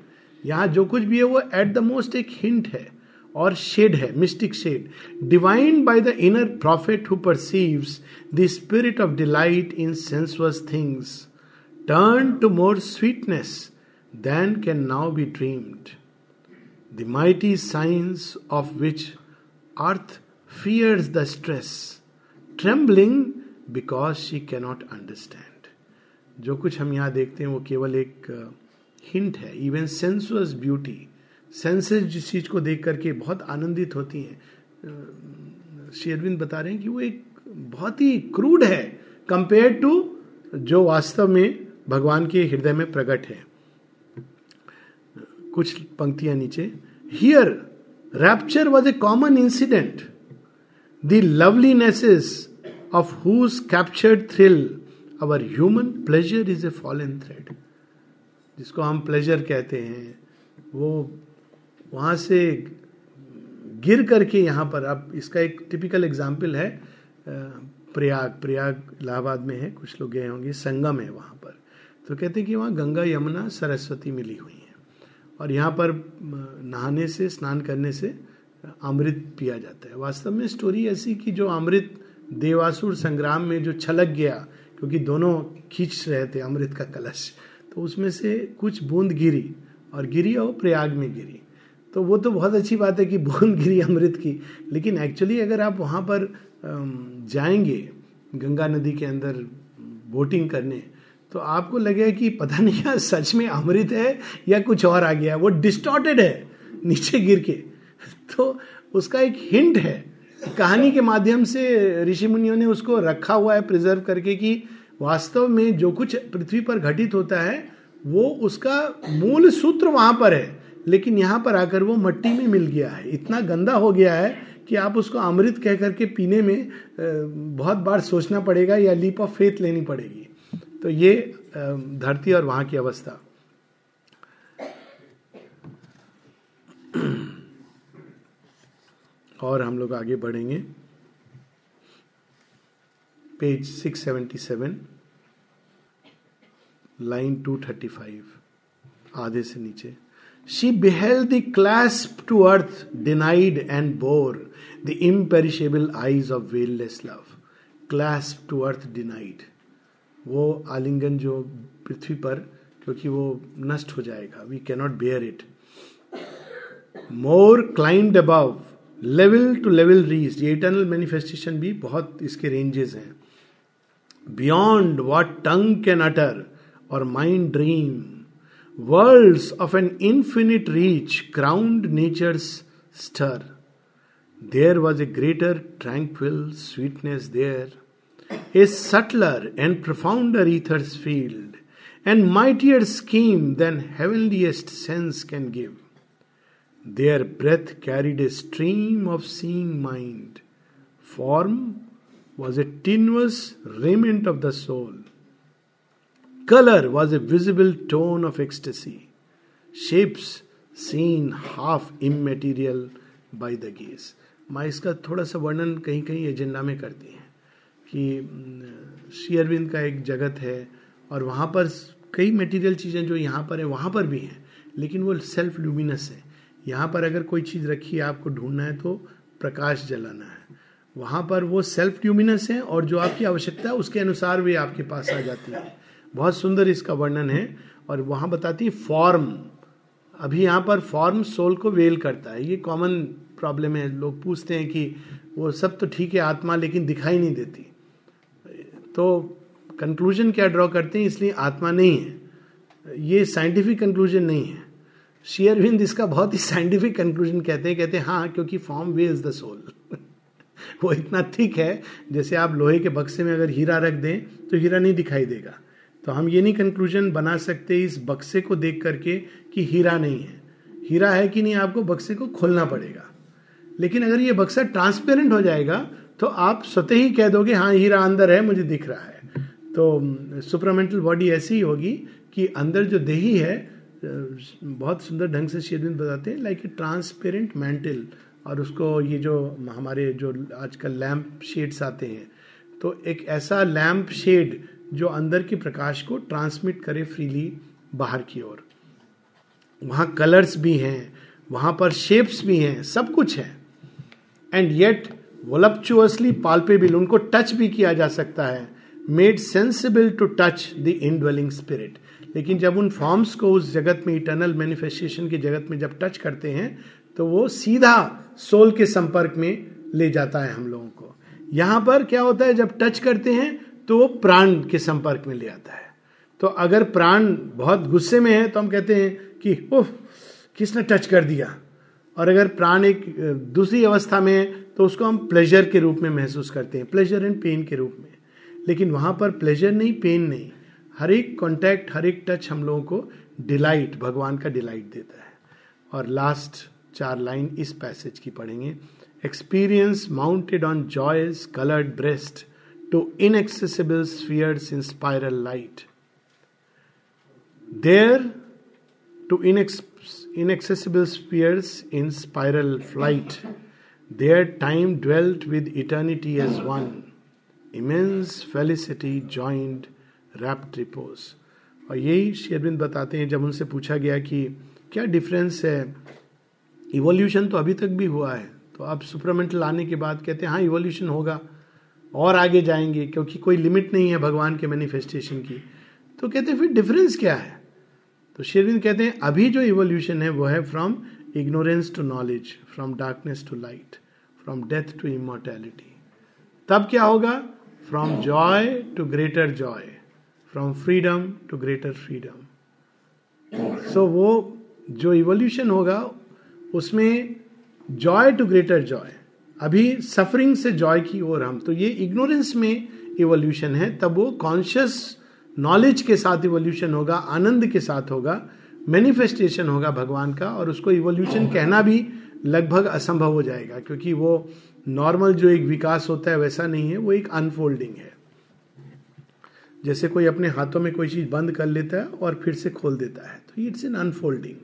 A: यहाँ जो कुछ भी है वो एट द मोस्ट एक हिंट है और शेड है mystic shade divined by the inner prophet who perceives the spirit of delight in sensuous things turn to more sweetness than can now be dreamed the mighty signs of which earth fears the stress, trembling because she cannot understand. जो कुछ हम यहाँ देखते हैं वो केवल एक hint है। इवन सेंसुअस ब्यूटी सेंसेस जिस चीज़ को देख करके बहुत आनंदित होती हैं। शेरविंद बता रहे हैं कि वो एक बहुत ही क्रूड है कंपेयर टू जो वास्तव में भगवान के हृदय में प्रकट है। कुछ पंक्तियाँ नीचे। Here rapture was a common incident the lovelinesses of whose captured thrill our human pleasure is a fallen thread जिसको हम प्लेजर कहते हैं, वो वहाँ से गिर करके यहाँ पर, अब इसका एक टिपिकल एग्ज़ाम्पल है प्रयाग प्रयाग इलाहाबाद में है, कुछ लोग गए होंगे, संगम है वहाँ पर। तो कहते हैं कि वहाँ गंगा, यमुना, सरस्वती मिली हुई है। और यहाँ पर नहाने से, स्नान करने से अमृत पिया जाता है। वास्तव में स्टोरी ऐसी कि जो अमृत देवासुर संग्राम में जो छलक गया क्योंकि दोनों खींच रहे थे अमृत का कलश। तो उसमें से कुछ बूंद गिरी और गिरी और प्रयाग में गिरी। तो वो तो बहुत अच्छी बात है कि बूंद गिरी अमृत की। लेकिन एक्चुअली अगर आप वहाँ पर जाएँगे गंगा नदी के अंदर बोटिंग करने तो आपको लगेगा कि पता नहीं क्या सच में अमृत है या कुछ और आ गया। वो डिस्टॉर्टेड है, नीचे गिर के। तो उसका एक हिंट है कहानी के माध्यम से ऋषि मुनियों ने उसको रखा हुआ है प्रिजर्व करके कि वास्तव में जो कुछ पृथ्वी पर घटित होता है, वो उसका मूल सूत्र वहाँ पर है। लेकिन यहाँ पर आकर वो मट्टी में मिल गया है। इतना गंदा हो गया है कि आप उसको अमृत कह करके पीने में बहुत बार सोचना पड़ेगा या लीप ऑफ़ फेथ लेनी पड़ेगी। तो ये धरती और वहाँ की अवस्था। और हम लोग आगे बढ़ेंगे। पेज 677 लाइन 235 आधे से नीचे। She beheld the clasp to earth denied and bore the imperishable eyes of veilless love clasp to earth denied वो आलिंगन जो पृथ्वी पर, क्योंकि वो नष्ट हो जाएगा। We cannot bear it more climbed above level to level reach ये इटर्नल मैनिफेस्टेशन भी बहुत इसके रेंजेस हैं beyond what tongue can utter और mind dream world of an infinite reach crowned nature's stir there was a greater tranquil sweetness there a subtler and profounder ether's field, and mightier scheme than heavenliest sense can give. Their breath carried a stream of seeing mind. Form was a tenuous raiment of the soul. Color was a visible tone of ecstasy. Shapes seen half immaterial by the gaze. माँ इसका थोड़ा सा वर्णन कहीं कहीं agenda में करती हैं कि श्री अरविंद का एक जगत है और वहाँ पर कई मटेरियल चीज़ें जो यहाँ पर है वहाँ पर भी हैं लेकिन वो सेल्फ ल्यूमिनस है यहाँ पर अगर कोई चीज़ रखी है आपको ढूंढना है तो प्रकाश जलाना है। वहाँ पर वो सेल्फ ल्यूमिनस है और जो आपकी आवश्यकता है उसके अनुसार वे आपके पास आ जाती है। बहुत सुंदर इसका वर्णन है और वहाँ बताती है फॉर्म अभी यहाँ पर फॉर्म सोल को वेल करता है। ये कॉमन प्रॉब्लम है। लोग पूछते हैं कि वो सब तो ठीक है आत्मा, लेकिन दिखाई नहीं देती। तो कंक्लूजन क्या ड्रॉ करते हैं? इसलिए आत्मा नहीं है। ये साइंटिफिक कंक्लूजन नहीं है। शेयरविंद इसका बहुत ही साइंटिफिक कंक्लूजन कहते हैं कहते हैं हाँ क्योंकि form way is the soul वो इतना थिक है, जैसे आप लोहे के बक्से में अगर हीरा रख दें तो हीरा नहीं दिखाई देगा। तो हम ये नहीं कंक्लूजन बना सकते इस बक्से को देख करके कि हीरा नहीं है। हीरा है कि नहीं, आपको बक्से को खोलना पड़ेगा। लेकिन अगर ये बक्सा ट्रांसपेरेंट हो जाएगा तो आप स्वतः ही कह दोगे हाँ हीरा अंदर है, मुझे दिख रहा है। तो सुपरमेंटल बॉडी ऐसी ही होगी कि अंदर जो देही है बहुत सुंदर ढंग से शेरविंद बताते हैं लाइक ए ट्रांसपेरेंट मैंटल और उसको ये जो हमारे जो आजकल लैम्प शेड्स आते हैं तो एक ऐसा लैम्प शेड जो अंदर के प्रकाश को ट्रांसमिट करे फ्रीली बाहर की ओर। वहाँ कलर्स भी हैं, वहाँ पर शेप्स भी हैं, सब कुछ है। एंड येट वोलपचुअसली पाल्पेबल उनको टच भी किया जा सकता है। Made sensible to touch the indwelling spirit लेकिन जब उन फॉर्म्स को उस जगत में इटर्नल मैनिफेस्टेशन के जगत में जब टच करते हैं तो वो सीधा सोल के संपर्क में ले जाता है हम लोगों को। यहाँ पर क्या होता है, जब टच करते हैं तो वो प्राण के संपर्क में ले आता है। तो अगर प्राण बहुत गुस्से में है तो हम कहते हैं कि, ओह, किसने टच कर दिया? और अगर प्राण एक दूसरी अवस्था में है तो उसको हम प्लेजर के रूप में महसूस करते हैं प्लेजर एंड पेन के रूप में। लेकिन वहाँ पर प्लेजर नहीं पेन नहीं। हर एक कॉन्टैक्ट हर एक टच हम लोगों को डिलाइट भगवान का डिलाइट देता है। और लास्ट चार लाइन इस पैसेज की पढ़ेंगे। Experience mounted on joy's coloured breast to inaccessible spheres in spiral light there to in inaccessible spheres in spiral flight there time dwelt with eternity as one immense felicity joint rapt repose. और यही शेरविंद बताते हैं, जब उनसे पूछा गया कि क्या डिफरेंस है? इवोल्यूशन तो अभी तक भी हुआ है। तो अब सुपरमेंटल आने के बाद कहते हैं हाँ इवोल्यूशन होगा। और आगे जाएँगे, क्योंकि कोई लिमिट नहीं है भगवान के मैनिफेस्टेशन की। तो कहते हैं, फिर डिफरेंस क्या है? तो शेरविंद कहते हैं, अभी जो इवोल्यूशन है, वो है from ignorance to knowledge from darkness to light from death to immortality तब क्या होगा? From joy to greater joy from freedom to greater freedom so वो जो इवोल्यूशन होगा, उसमें जॉय टू ग्रेटर जॉय अभी सफरिंग से जॉय की ओर हम तो ये इग्नोरेंस में इवोल्यूशन है, तब वो कॉन्शियस नॉलेज के साथ इवोल्यूशन होगा, आनंद के साथ होगा मैनिफेस्टेशन होगा भगवान का, और उसको इवोल्यूशन कहना भी लगभग असंभव हो जाएगा, क्योंकि वो नॉर्मल जो एक विकास होता है, वैसा नहीं है, वो एक अनफोल्डिंग है। जैसे कोई अपने हाथों में कोई चीज़ बंद कर लेता है और फिर से खोल देता है। तो इट्स एन अनफोल्डिंग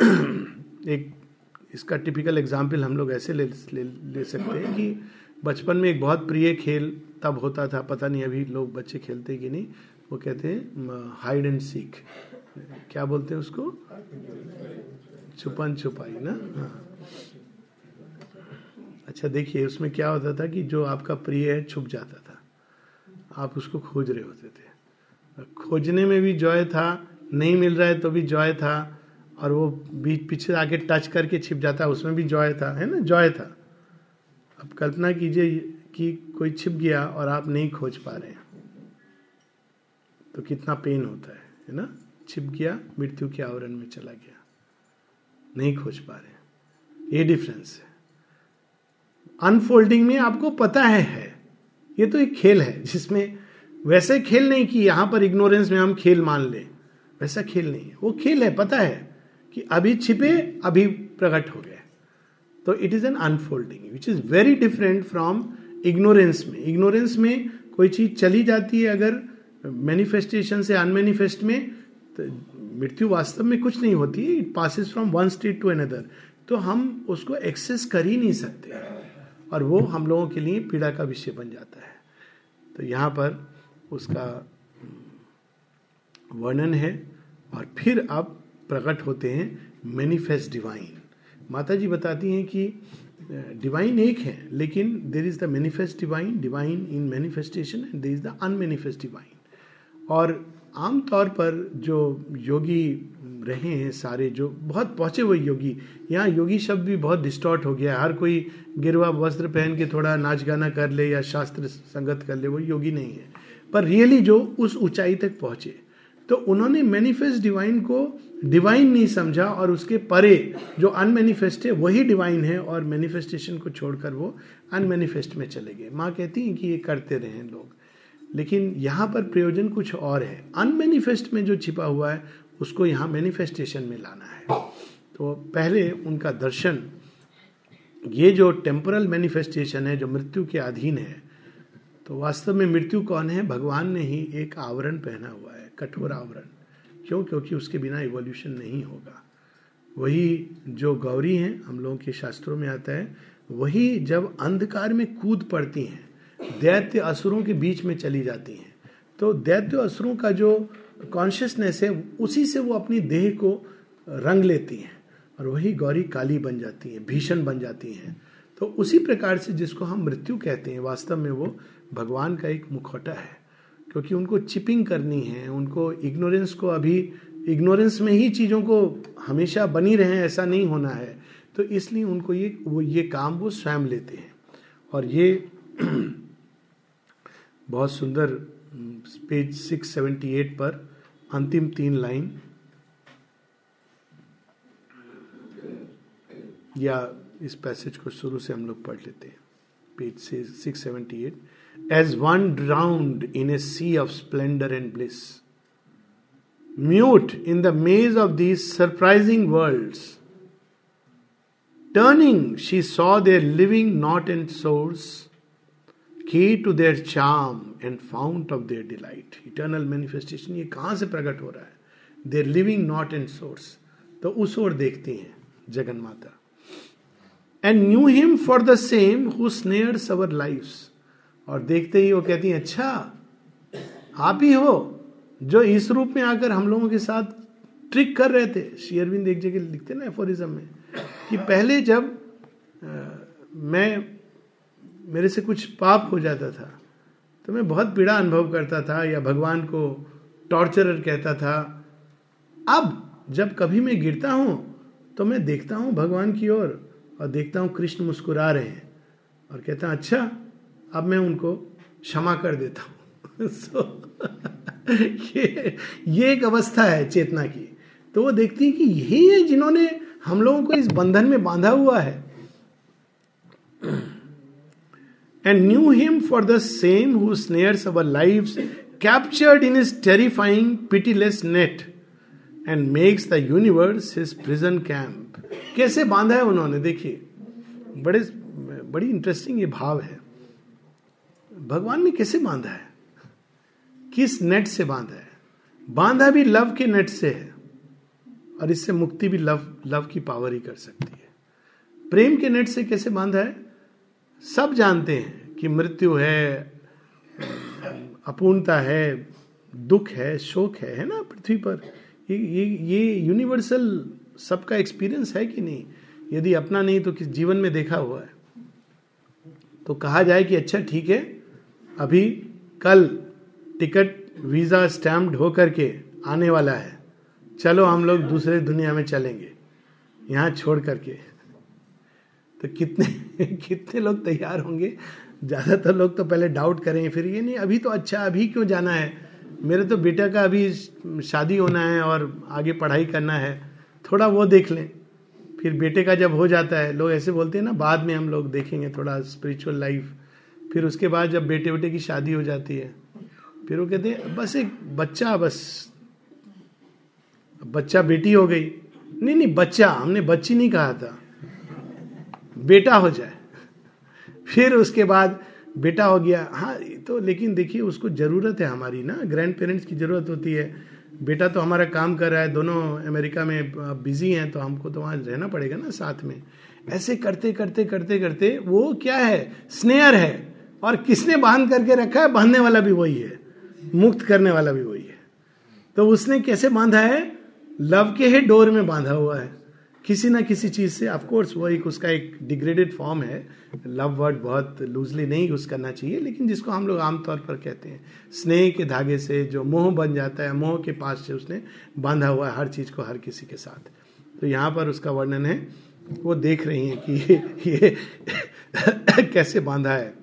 A: एक इसका टिपिकल एग्ज़ाम्पल हम लोग ऐसे ले, ले ले सकते हैं कि बचपन में एक बहुत प्रिय खेल तब होता था पता नहीं अभी लोग बच्चे खेलते कि नहीं वो कहते हैं हाइड एंड सीख क्या बोलते हैं उसको? छुपन छुपाई ना? हाँ। अच्छा देखिए उसमें क्या होता था कि जो आपका प्रिय है छुप जाता था। आप उसको खोज रहे होते थे। खोजने में भी जॉय था, नहीं मिल रहा है तो भी जॉय था, और वो बीच पीछे आके टच करके छिप जाता, उसमें भी जॉय था, है ना? जॉय था। अब कल्पना कीजिए कि कोई छिप गया और आप नहीं खोज पा रहे तो कितना पेन होता है है ना? छिप गया, मृत्यु के आवरण में चला गया। नहीं खोज पा रहे ये डिफरेंस है। अनफोल्डिंग में आपको पता है है। ये तो एक खेल है, जिसमें वैसे खेल नहीं कि यहाँ पर इग्नोरेंस में हम खेल मान लें। वैसा खेल नहीं है। वो खेल है, पता है कि अभी छिपे, अभी प्रकट हो गए तो it is an unfolding which is very different from ignorance में। इग्नोरेंस में कोई चीज़ चली जाती है अगर मैनिफेस्टेशन से अनमेनिफेस्ट में तो मृत्यु वास्तव में कुछ नहीं होती it passes from one state to another तो हम उसको एक्सेस कर ही नहीं सकते। और वो हम लोगों के लिए पीड़ा का विषय बन जाता है। तो यहाँ पर उसका वर्णन है और फिर अब प्रकट होते हैं मैनिफेस्ट डिवाइन माता जी बताती हैं कि डिवाइन एक है, लेकिन there is the manifest divine divine in manifestation and there is the unmanifest divine और आमतौर पर जो योगी रहे हैं सारे, जो बहुत पहुँचे हुए योगी, यहाँ योगी शब्द भी बहुत डिस्टॉर्ट हो गया हर कोई गिरवा वस्त्र पहन के थोड़ा नाच गाना कर ले या शास्त्र संगत कर ले, वो योगी नहीं है। पर रियली जो उस ऊंचाई तक पहुँचे तो उन्होंने मैनिफेस्ट डिवाइन को डिवाइन नहीं समझा और उसके परे जो अनमेनिफेस्ट है, वही डिवाइन है और मैनिफेस्टेशन को छोड़कर वो अनमेनिफेस्ट में चले गए। माँ कहती हैं कि ये करते रहे लोग। लेकिन यहाँ पर प्रयोजन कुछ और है। अनमेनिफेस्ट में जो छिपा हुआ है, उसको यहाँ मैनिफेस्टेशन में लाना है। तो पहले उनका दर्शन, ये जो टेम्पोरल मैनिफेस्टेशन है, जो मृत्यु के अधीन है तो वास्तव में मृत्यु कौन है? भगवान ने ही एक आवरण पहना हुआ है, कठोर आवरण। क्यों? क्योंकि उसके बिना इवोल्यूशन नहीं होगा। वही जो गौरी हैं, हम लोगों के शास्त्रों में आता है, वही जब अंधकार में कूद पड़ती हैं दैत्य असुरों के बीच में चली जाती हैं। तो दैत्य असुरों का जो कॉन्शियसनेस है, उसी से वो अपनी देह को रंग लेती हैं और वही गौरी काली बन जाती हैं, भीषण बन जाती हैं। तो उसी प्रकार से जिसको हम मृत्यु कहते हैं, वास्तव में वो भगवान का एक मुखौटा है। क्योंकि उनको चिपिंग करनी है, उनको इग्नोरेंस को अभी इग्नोरेंस में ही चीज़ों को हमेशा बनी रहे, ऐसा नहीं होना है। तो इसलिए उनको ये, वो ये काम वो स्वयं लेते हैं। और ये बहुत सुंदर पेज 678 पर अंतिम तीन लाइन या इस पैसेज को शुरू से हम लोग पढ़ लेते हैं। Page six seventy eight as one drowned in a sea of splendour and bliss mute in the maze of these surprising world turning she saw their living knot and source key to their charm and fount of their delight. Eternal manifestation ये कहाँ से प्रकट हो रहा है? Their living knot and source तो उस ओर देखती हैं Jagan Mata. And knew him for the same who snares our lives और देखते ही वो कहती हैं अच्छा आप ही हो जो इस रूप में आकर हम लोगों के साथ ट्रिक कर रहे थे। शेयरविंद एक जगह लिखते ना एफोरिज्म में कि पहले जब आ, मैं मेरे से कुछ पाप हो जाता था। तो मैं बहुत पीड़ा अनुभव करता था या भगवान को टॉर्चरर कहता था। अब जब कभी मैं गिरता हूँ तो मैं देखता हूँ भगवान की ओर और, और देखता हूँ कृष्ण मुस्कुरा रहे हैं और कहता अच्छा अब मैं उनको क्षमा कर देता हूँ। So, ये ये एक अवस्था है चेतना की। तो वो देखती है कि यही है जिन्होंने हम लोगों को इस बंधन में बांधा हुआ है। And knew him for the same who snares our life captured in his terrifying pitiless net and makes the universe his prison camp कैसे बांधा है उन्होंने? देखिए, बड़े, बड़ी इंटरेस्टिंग ये भाव है। भगवान ने कैसे बांधा है? किस नेट से बांधा है? बांधा भी लव के नेट से है, और इससे मुक्ति भी लव लव की पावर ही कर सकती है। प्रेम के नेट से कैसे बांधा है? सब जानते हैं कि मृत्यु है, अपूर्णता है, दुख है, शोक है है ना, पृथ्वी पर? ये ये ये यूनिवर्सल सबका एक्सपीरियंस है कि नहीं? यदि अपना नहीं तो किस जीवन में देखा हुआ है? तो कहा जाए कि अच्छा ठीक है, अभी कल टिकट, वीज़ा स्टैम्प्ड होकर के आने वाला है। चलो हम लोग दूसरे दुनिया में चलेंगे, यहाँ छोड़ करके। तो कितने कितने लोग तैयार होंगे? ज़्यादातर लोग तो पहले डाउट करेंगे, फिर ये नहीं, अभी तो अच्छा अभी क्यों जाना है? मेरे तो बेटा का अभी शादी होना है और आगे पढ़ाई करना है। थोड़ा वो देख लें। फिर बेटे का जब हो जाता है, लोग ऐसे बोलते हैं ना, बाद में हम लोग देखेंगे थोड़ा स्पिरिचुअल लाइफ फिर उसके बाद जब बेटे बेटे की शादी हो जाती है, फिर वो कहते हैं, बस एक बच्चा, बस, बच्चा बेटी हो गई। नहीं नहीं, बच्चा, हमने बच्ची नहीं कहा था। बेटा हो जाए। फिर उसके बाद बेटा हो गया। हाँ तो लेकिन देखिए, उसको ज़रूरत है हमारी ना। ग्रैंड पेरेंट्स की ज़रूरत होती है। बेटा तो हमारा काम कर रहा है, दोनों अमेरिका में बिज़ी हैं तो हमको तो वहाँ रहना पड़ेगा ना साथ में। ऐसे करते करते करते करते वो क्या है? स्नेहर है। और किसने बाँध करके रखा है? बांधने वाला भी वही है। मुक्त करने वाला भी वही है। तो उसने कैसे बांधा है? लव के ही डोर में बांधा हुआ है। किसी ना किसी चीज़ से ऑफकोर्स वो एक उसका एक डिग्रेडेड फॉर्म है। लव वर्ड बहुत लूजली नहीं यूज़ करना चाहिए लेकिन जिसको हम लोग आमतौर पर कहते हैं। स्नेह के धागे से जो मोह बन जाता है मोह के पास से उसने बांधा हुआ है हर चीज़ को हर किसी के साथ। तो यहाँ पर उसका वर्णन है वो देख रही हैं कि ये, ये कैसे बांधा है।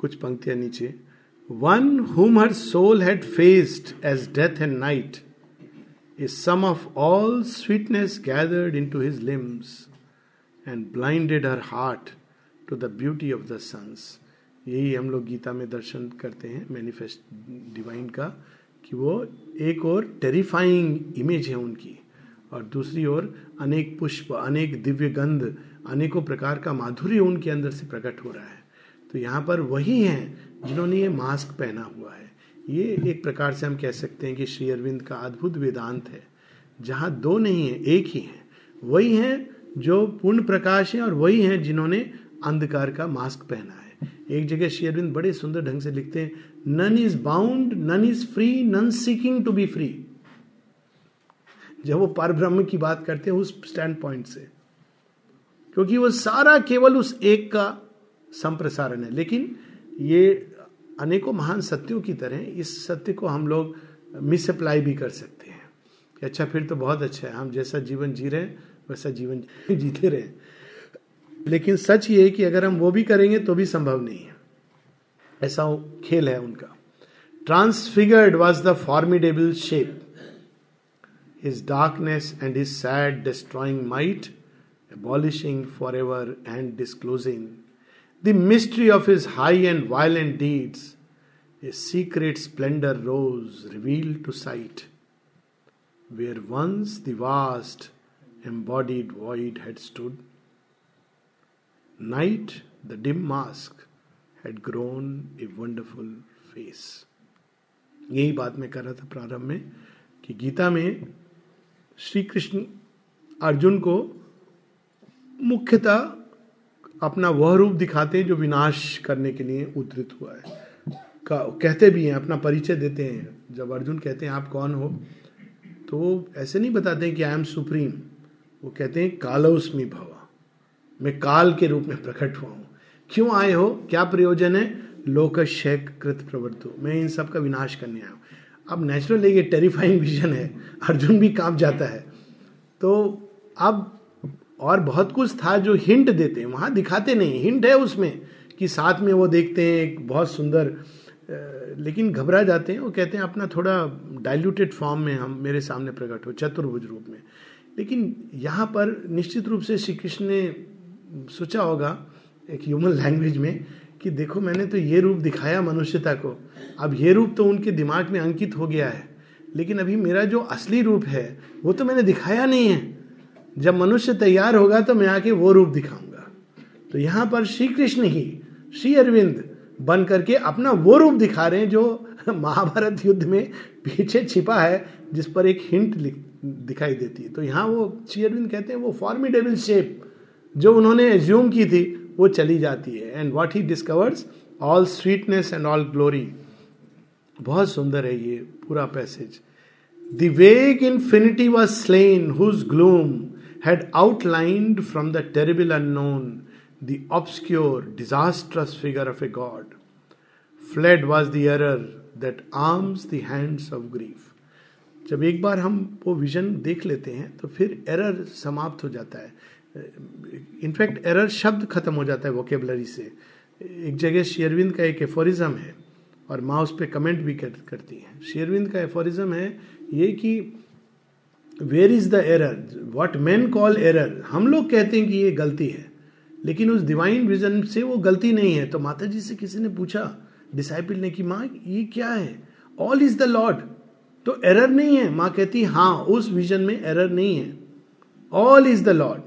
A: कुछ पंक्तियाँ नीचे। One whom her soul had faced as death and night is sum of all sweetness gathered into his limbs and blinded her heart to the beauty of the suns यही हम लोग गीता में दर्शन करते हैं मैनिफेस्ट डिवाइन का, कि वो एक और टेरिफाइंग इमेज है उनकी और दूसरी ओर अनेक पुष्प, अनेक दिव्य गंध, अनेकों प्रकार का माधुर्य उनके अंदर से प्रकट हो रहा है। तो यहाँ पर वही हैं जिन्होंने ये मास्क पहना हुआ है। ये एक प्रकार से हम कह सकते हैं कि श्री अरविंद का अद्भुत वेदांत है। जहाँ दो नहीं है, एक ही है। वही है जो पूर्ण प्रकाश है और वही है जिन्होंने अंधकार का मास्क पहना है। एक जगह श्री अरविंद बड़े सुंदर ढंग से लिखते हैं none is bound none is free none seeking to be free जब वो पर ब्रह्म की बात करते हैं उस स्टैंड पॉइंट से, क्योंकि वो सारा केवल उस एक का संप्रसारण है। लेकिन ये अनेकों महान सत्यों की तरह इस सत्य को हम लोग मिसअप्लाई भी कर सकते हैं। कि अच्छा फिर तो बहुत अच्छा है। हम जैसा जीवन जी रहे हैं, वैसा जीवन जीते रहे लेकिन सच ये है कि अगर हम वो भी करेंगे तो भी संभव नहीं है। ऐसा खेल है उनका। Transfigured was the formidable shape his darkness and his sad destroying might abolishing for ever and disclosing The mystery of his high and violent deeds, a secret splendor rose, revealed to sight, where once the vast embodied void had stood. Night, the dim mask, had grown a wonderful face. यही बात मैं कर रहा था प्रारंभ में कि गीता में श्री कृष्ण अर्जुन को मुख्यतः अपना वह रूप दिखाते हैं जो विनाश करने के लिए उद्धृत हुआ है। कहते भी हैं, अपना परिचय देते हैं। जब अर्जुन कहते हैं, आप कौन हो? तो वो ऐसे नहीं बताते हैं कि आई एम सुप्रीम वो कहते हैं, कालोस्मी भवा। मैं काल के रूप में प्रकट हुआ हूँ। क्यों आए हो? क्या प्रयोजन है? लोकशेक कृत प्रवर्तो मैं इन सब का विनाश करने आया हूँ। अब नेचुरल ये टेरिफाइंग विजन है। अर्जुन भी काँप जाता है। तो अब और बहुत कुछ था जो हिंट देते हैं, वहाँ दिखाते नहीं हिंट है उसमें कि साथ में वो देखते हैं, एक बहुत सुंदर लेकिन घबरा जाते हैं। वो कहते हैं, अपना थोड़ा डाइल्यूटेड फॉर्म में हम, मेरे सामने प्रकट हो, चतुर्भुज रूप में। लेकिन यहाँ पर निश्चित रूप से श्री कृष्ण ने सोचा होगा, एक ह्यूमन लैंग्वेज में, कि देखो, मैंने तो ये रूप दिखाया मनुष्यता को। अब ये रूप तो उनके दिमाग में अंकित हो गया है। लेकिन अभी मेरा जो असली रूप है, वो तो मैंने दिखाया नहीं है। जब मनुष्य तैयार होगा तो मैं आके वो रूप दिखाऊँगा। तो यहाँ पर श्री कृष्ण ही, श्री अरविंद बन करके अपना वो रूप दिखा रहे हैं जो महाभारत युद्ध में पीछे छिपा है, जिस पर एक हिंट दिखाई देती है। तो यहाँ वो श्री अरविंद कहते हैं, वो फॉर्मिडेबल शेप जो उन्होंने एज्यूम की थी, वो चली जाती है। And what he discovers all sweetness and all glory बहुत सुंदर है ये पूरा passage the vague infinity was slain whose gloom had outlined from the terrible unknown the obscure, disastrous figure of a god. Fled was the error that arms the hands of grief. जब एक बार हम वो vision देख लेते हैं तो फिर error समाप्त हो जाता है इनफैक्ट एरर शब्द खत्म हो जाता है वोकेबलरी से एक जगह शेयरविंद का एक एफोरिज्म है और माँ उस पर कमेंट भी कर, करती है शेयरविंद का एफोरिज्म है ये कि where is the error what man call error हम लोग कहते हैं कि ये गलती है, लेकिन उस डिवाइन विजन से वो गलती नहीं है। तो माता जी से किसी ने पूछा डिसाइपल ने कि, माँ, ये क्या है? ऑल इज़ द लॉर्ड तो एरर नहीं है। माँ कहती हाँ उस विजन में एरर नहीं है। All is the lord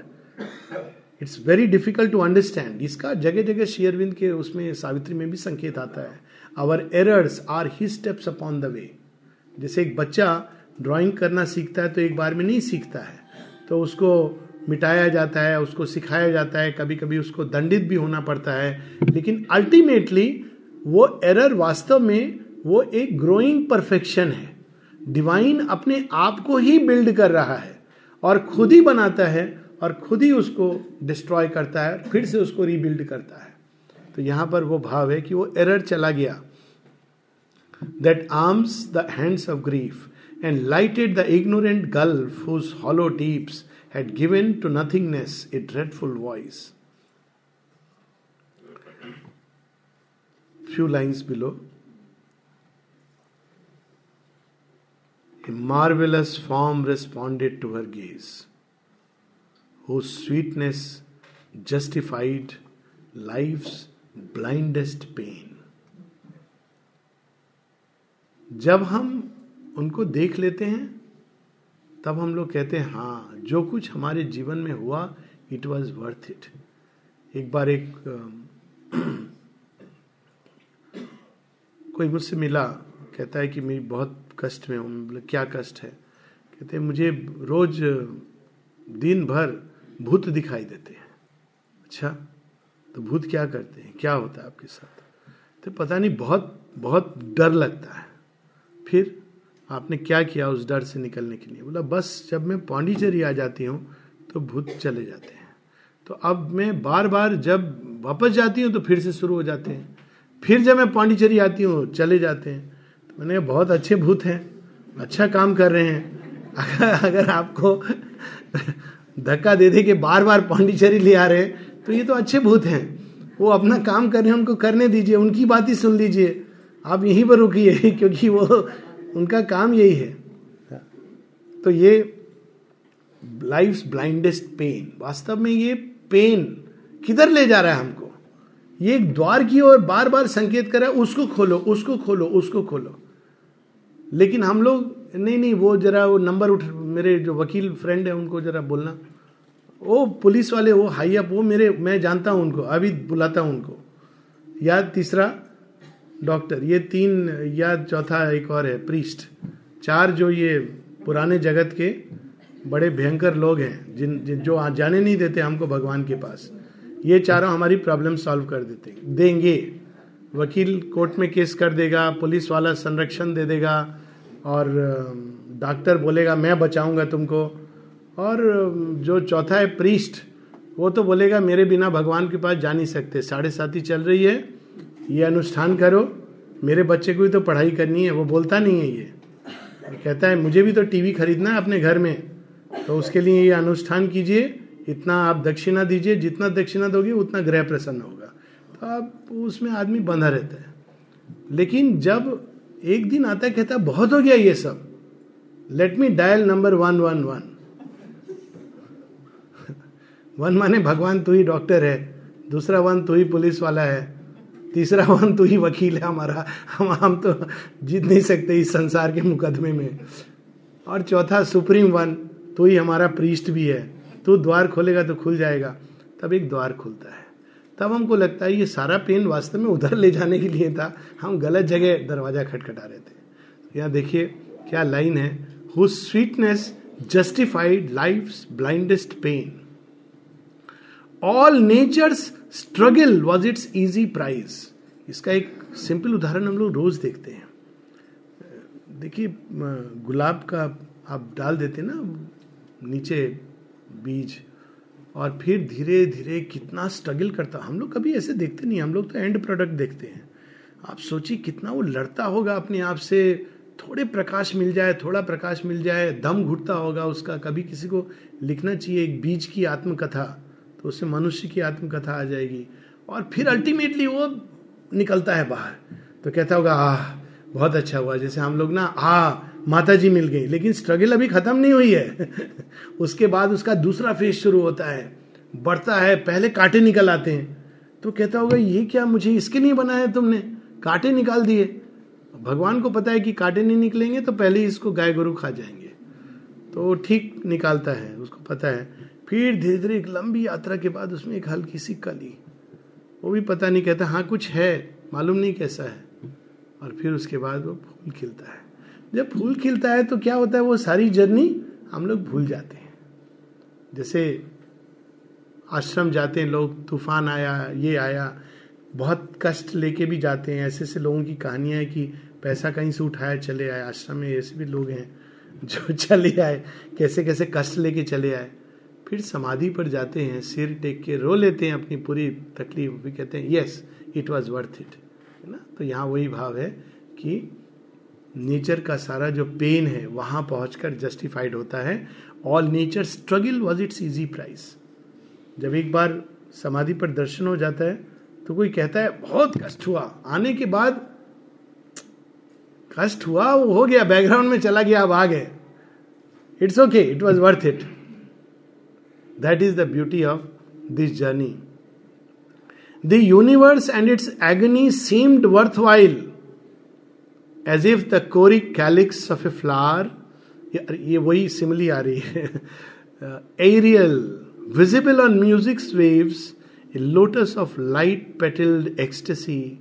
A: it's very difficult to understand इसका जगह जगह शेयरविंद के उसमें सावित्री में भी संकेत आता है। Our errors are his steps upon the way जैसे एक बच्चा ड्राइंग करना सीखता है तो एक बार में नहीं सीखता है। तो उसको मिटाया जाता है, उसको सिखाया जाता है कभी कभी उसको दंडित भी होना पड़ता है। लेकिन अल्टीमेटली वो एरर वास्तव में वो एक ग्रोइंग परफेक्शन है। डिवाइन अपने आप को ही बिल्ड कर रहा है और खुद ही बनाता है और खुद ही उसको डिस्ट्रॉय करता है, फिर से उसको रीबिल्ड करता है। तो यहाँ पर वो भाव है कि वो एरर चला गया। That arms the hands of grief and lighted the ignorant gulf whose hollow deeps had given to nothingness a dreadful voice few lines below. A marvelous form responded to her gaze. whose sweetness justified life's blindest pain. जब हम उनको देख लेते हैं, तब हम लोग कहते हैं हाँ जो कुछ हमारे जीवन में हुआ इट वॉज़ वर्थ इट एक बार एक, कोई मुझसे मिला, कहता है कि मेरी बहुत कष्ट में हूँ क्या कष्ट है? कहते हैं, मुझे रोज दिन भर भूत दिखाई देते हैं। अच्छा तो भूत क्या करते हैं? क्या होता है आपके साथ? तो पता नहीं, बहुत बहुत डर लगता है। फिर आपने क्या किया उस डर से निकलने के लिए? बोला, बस जब मैं पांडिचेरी आ जाती हूँ तो भूत चले जाते हैं। तो अब मैं बार बार जब वापस जाती हूँ तो फिर से शुरू हो जाते हैं। फिर जब मैं पांडिचेरी आती हूँ, चले जाते हैं। तो मैंने बहुत अच्छे भूत हैं अच्छा काम कर रहे हैं। अगर अगर आपको धक्का दे दे के बार बार पांडिचेरी ले आ रहे हैं तो ये तो अच्छे भूत हैं। वो अपना काम कर रहे हैं, उनको करने दीजिए, उनकी बात ही सुन लीजिए। आप यहीं पर रुकिए, क्योंकि वो उनका काम यही है। तो ये लाइफ ब्लाइंडेस्ट पेन वास्तव में ये पेन किधर ले जा रहा है हमको? ये एक द्वार की ओर बार बार संकेत कर रहा है, उसको खोलो उसको खोलो उसको खोलो। लेकिन हम लोग, नहीं नहीं, वो जरा वो नंबर उठ, मेरे जो वकील फ्रेंड है, उनको जरा बोलना। वो पुलिस वाले, वो हाई अप वो मेरे, मैं जानता हूँ उनको, अभी बुलाता हूँ उनको। या तीसरा डॉक्टर ये तीन या चौथा एक और है प्रीस्ट। चार जो ये पुराने जगत के बड़े भयंकर लोग हैं जिन, जिन जो जाने नहीं देते हमको भगवान के पास ये चारों हमारी प्रॉब्लम सॉल्व कर देते देंगे। वकील कोर्ट में केस कर देगा पुलिस वाला संरक्षण दे देगा और डॉक्टर बोलेगा मैं बचाऊँगा तुमको। और जो चौथा है प्रीस्ट वो तो बोलेगा मेरे बिना भगवान के पास जा नहीं सकते। साढ़े ही चल रही है ये अनुष्ठान करो। मेरे बच्चे को भी तो पढ़ाई करनी है, वो बोलता नहीं है ये। कहता है, मुझे भी तो टीवी खरीदना है अपने घर में। तो उसके लिए ये अनुष्ठान कीजिए। इतना आप दक्षिणा दीजिए। जितना दक्षिणा दोगे, उतना ग्रह प्रसन्न होगा। तो आप उसमें आदमी बंधा रहता है। लेकिन जब एक दिन आता है, कहता है, बहुत हो गया ये सब। Let me dial number one one one one माने, भगवान तू ही डॉक्टर है। दूसरा वन तू ही पुलिस वाला है। तीसरा वन तू ही वकील है हमारा। हम हम तो जीत नहीं सकते इस संसार के मुकदमे में। और चौथा, सुप्रीम वन, तू ही हमारा प्रीस्ट भी है। तू द्वार खोलेगा तो खुल जाएगा। तब एक द्वार खुलता है। तब हमको लगता है ये सारा पेन वास्तव में उधर ले जाने के लिए था। हम गलत जगह दरवाज़ा खटखटा रहे थे। यहाँ देखिए क्या लाइन है। Who sweetness justified life blindest pain all nature's struggle was its easy prize इसका एक सिंपल उदाहरण हम लोग रोज देखते हैं। देखिए गुलाब का आप डाल देते ना, नीचे बीज, और फिर धीरे धीरे कितना स्ट्रगल करता। हम लोग कभी ऐसे देखते नहीं हम लोग तो एंड प्रोडक्ट देखते हैं। आप सोचिए कितना वो लड़ता होगा अपने आप से। थोड़े प्रकाश मिल जाए, थोड़ा प्रकाश मिल जाए, दम घुटता होगा उसका। कभी किसी को लिखना चाहिए एक बीज की आत्मकथा। तो उससे मनुष्य की आत्मकथा आ जाएगी। और फिर अल्टीमेटली वो निकलता है बाहर। तो कहता होगा, आह, बहुत अच्छा हुआ। जैसे हम लोग ना आ माता जी मिल गई। लेकिन स्ट्रगल अभी खत्म नहीं हुई है। उसके बाद उसका दूसरा फ़ेज़ शुरू होता है। बढ़ता है, पहले कांटे निकल आते हैं। तो कहता होगा, ये क्या मुझे इसके लिए बनाया तुमने? कांटे निकाल दिए। भगवान को पता है कि कांटे नहीं निकलेंगे तो पहले इसको गाय गोरु खा जाएँगे। तो ठीक निकालता है, उसको पता है। फिर धीरे धीरे एक लंबी यात्रा के बाद उसमें एक हल्की सी कली। वो भी पता नहीं कहता हाँ कुछ है, मालूम नहीं कैसा है। और फिर उसके बाद वो फूल खिलता है। जब फूल खिलता है तो क्या होता है, वो सारी जर्नी हम लोग भूल जाते हैं। जैसे आश्रम जाते हैं, लोग, तूफ़ान आया, ये आया, बहुत कष्ट लेके भी जाते हैं। ऐसे ऐसे लोगों की कहानियाँ है कि पैसा कहीं से उठाया चले आए, आश्रम में ऐसे भी लोग हैं जो चले आए कैसे कैसे कष्ट लेके चले आए। फिर समाधि पर जाते हैं, सिर टेक के रो लेते हैं अपनी पूरी तकलीफ़ भी कहते हैं yes it was worth it है ना? तो यहाँ वही भाव है कि नेचर का सारा जो पेन है, वहाँ पहुंचकर जस्टिफाइड होता है। All nature struggle was its easy price जब एक बार समाधि पर दर्शन हो जाता है तो कोई कहता है, बहुत कष्ट हुआ। आने के बाद, कष्ट हुआ, वो हो गया बैकग्राउंड में चला गया, अब आ गए. It's okay it was worth it That is the beauty of this journey the universe and its agony seemed worth while as if the choric calyx of a flower ये वही सिमली आ रही है aerial visible on music's waves A lotus of light petaled ecstasy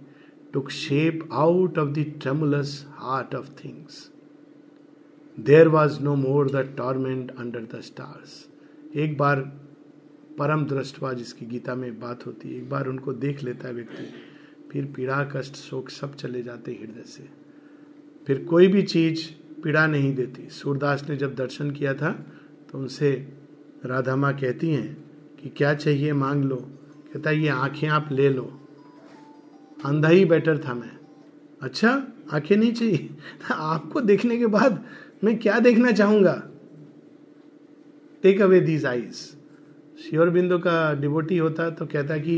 A: took shape out of the tremulous heart of things. There was no more the torment under the stars. एक बार परम दृष्टवा जिसकी गीता में बात होती है, एक बार उनको देख लेता है व्यक्ति, फिर पीड़ा, कष्ट, शोक सब चले जाते हृदय से। फिर कोई भी चीज़ पीड़ा नहीं देती। सूरदास ने जब दर्शन किया था तो उनसे राधा माँ कहती हैं कि क्या चाहिए मांग लो? कहता है, ये आँखें आप ले लो। अंधा ही बेटर था मैं। अच्छा आँखें नहीं चाहिए? आपको देखने के बाद मैं क्या देखना चाहूँगा? Take away these eyes sure बिंदु का डिबोटी होता तो कहता कि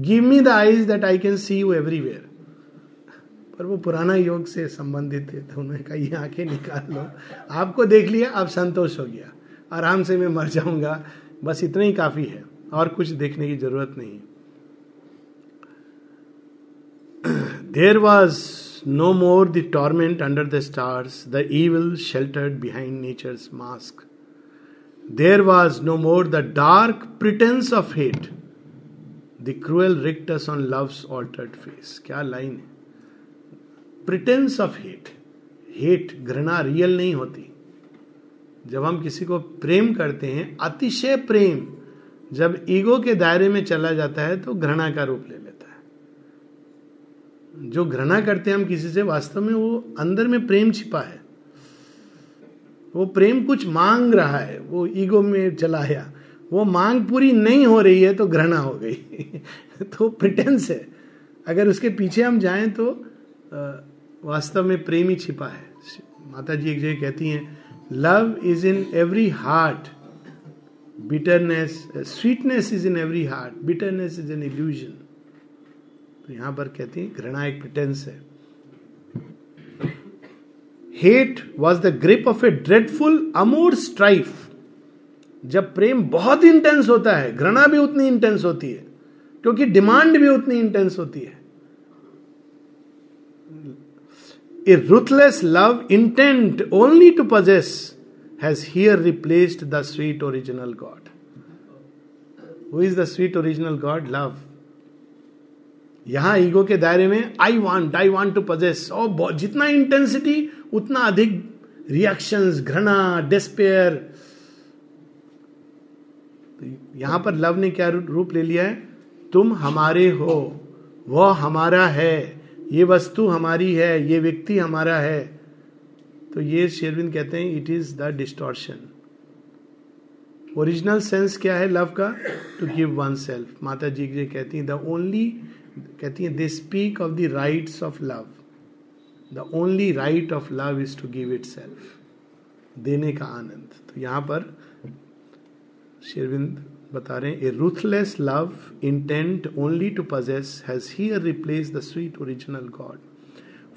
A: give me the eyes that I can see you everywhere पर वो पुराना योग से संबंधित थे तो उन्होंने कहा ये आँखें निकाल लो आपको देख लिया आप संतोष हो गया आराम से मैं मर जाऊँगा बस इतना ही काफ़ी है और कुछ देखने की ज़रूरत नहीं there was no more the torment under the stars the evil sheltered behind nature's mask there was no more the dark pretence of hate the cruel rictus on love's altered face क्या line है? Pretence of hate hate घृणा real नहीं होती। जब हम किसी को प्रेम करते हैं, अतिशय प्रेम, जब ईगो के दायरे में चला जाता है तो घृणा का रूप ले लेता है। जो घृणा करते हैं हम किसी से, वास्तव में वो अंदर में प्रेम छिपा है। वो प्रेम कुछ मांग रहा है, वो ईगो में चला आया। वो मांग पूरी नहीं हो रही है तो घृणा हो गई। तो प्रिटेंस है। अगर उसके पीछे हम जाएँ तो वास्तव में प्रेम ही छिपा है। माता जी एक जगह कहती हैं love is in every heart bitterness sweetness is in every heart bitterness is an illusion तो यहाँ पर कहती है, घृणा एक प्रिटेंस है। Hate was the grip of a dreadful amour strife जब प्रेम बहुत इंटेंस होता है, घृणा भी उतनी इंटेंस होती है, क्योंकि डिमांड भी उतनी इंटेंस होती है a ruthless love intent only to possess has here replaced the sweet original God who is the sweet original God? Love. यहाँ ईगो के दायरे में I want I want to possess और जितना इंटेंसिटी उतना अधिक रिएक्शंस घृणा डिस्पेयर तो यहाँ पर लव ने क्या रूप ले लिया है? तुम हमारे हो, वह हमारा है, ये वस्तु हमारी है, ये व्यक्ति हमारा है। तो ये शेरविंद कहते हैं it is the distortion original sense क्या है लव का? To give oneself Mata जी जी कहती हैं द ओनली कहती हैं they speak of the rights of love the only right of love is to give itself देने का आनंद। तो यहाँ पर शेरविंद बता रहे हैं a ruthless love intent only to possess has here replace the sweet original god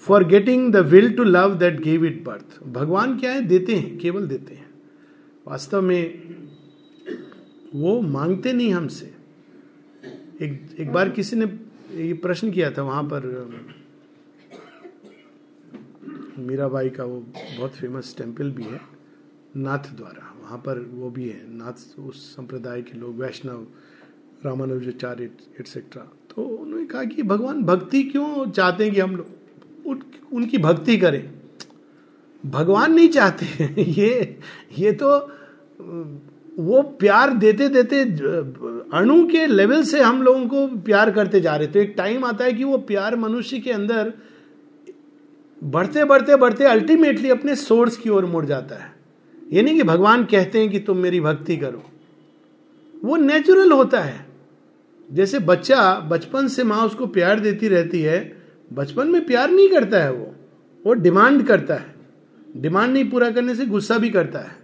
A: for getting the will to love that gave it birth भगवान क्या है? देते हैं, केवल देते हैं। वास्तव में वो मांगते नहीं हमसे। एक एक बार किसी ने ये प्रश्न किया था वहाँ पर मीराबाई का वो बहुत फ़ेमस टेंपल भी है नाथ द्वारा। वहाँ पर वो भी है नाथ उस संप्रदाय के लोग वैष्णव रामानुजाचार्य एटसेट्रा तो उन्होंने कहा कि भगवान भक्ति क्यों चाहते हैं कि हम लोग उन, उनकी भक्ति करें? भगवान नहीं चाहते ये ये तो वो प्यार देते देते अणु के लेवल से हम लोगों को प्यार करते जा रहे तो एक टाइम आता है कि वो प्यार मनुष्य के अंदर बढ़ते बढ़ते बढ़ते अल्टीमेटली अपने सोर्स की ओर मुड़ जाता है। ये नहीं कि भगवान कहते हैं कि तुम मेरी भक्ति करो। वो नेचुरल होता है। जैसे बच्चा बचपन से माँ उसको प्यार देती रहती है, बचपन में प्यार नहीं करता है वो। वो डिमांड करता है। डिमांड नहीं पूरा करने से गुस्सा भी करता है।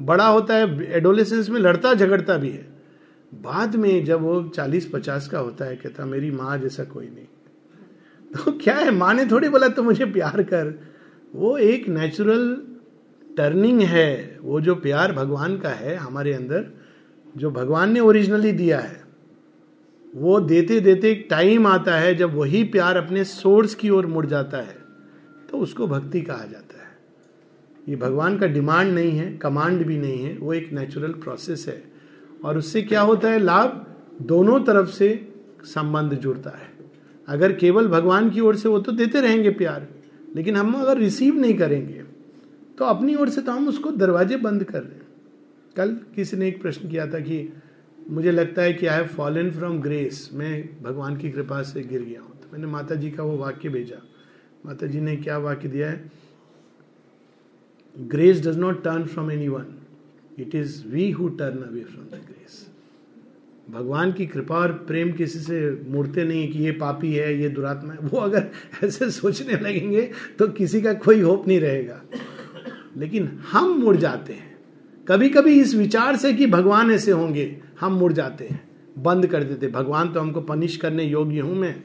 A: बड़ा होता है एडोलेसेंस में लड़ता, झगड़ता भी है। बाद में जब वो चालीस, पचास का होता है, कहता, मेरी माँ जैसा कोई नहीं। तो क्या है? माँ ने थोड़ी बोला तो मुझे प्यार कर। वो एक नेचुरल टर्निंग है। वो जो प्यार भगवान का है हमारे अंदर, जो भगवान ने ओरिजिनली दिया है, वो देते देते एक टाइम आता है जब वही प्यार अपने सोर्स की ओर मुड़ जाता है। तो उसको भक्ति कहा जाता है। ये भगवान का डिमांड नहीं है कमांड भी नहीं है, वो एक नेचुरल प्रोसेस है। और उससे क्या होता है? लाभ दोनों तरफ़ से संबंध जुड़ता है। अगर केवल भगवान की ओर से वो तो देते रहेंगे प्यार, लेकिन हम अगर रिसीव नहीं करेंगे तो अपनी ओर से तो हम उसको दरवाजे बंद कर रहे हैं। कल किसी ने एक प्रश्न किया था कि मुझे लगता है कि I have fallen from grace मैं भगवान की कृपा से गिर गया हूँ। तो मैंने माता जी का वो वाक्य भेजा। माता जी ने क्या वाक्य दिया है? Grace does not turn from anyone it is we who turn away from the भगवान की कृपा और प्रेम किसी से मुड़ते नहीं कि ये पापी है, ये दुरात्मा है। वो अगर ऐसे सोचने लगेंगे तो किसी का कोई होप नहीं रहेगा। लेकिन हम मुड़ जाते हैं। कभी कभी इस विचार से कि भगवान ऐसे होंगे, हम मुड़ जाते हैं। बंद कर देते। भगवान तो हमको पनिश करने योग्य हूँ मैं।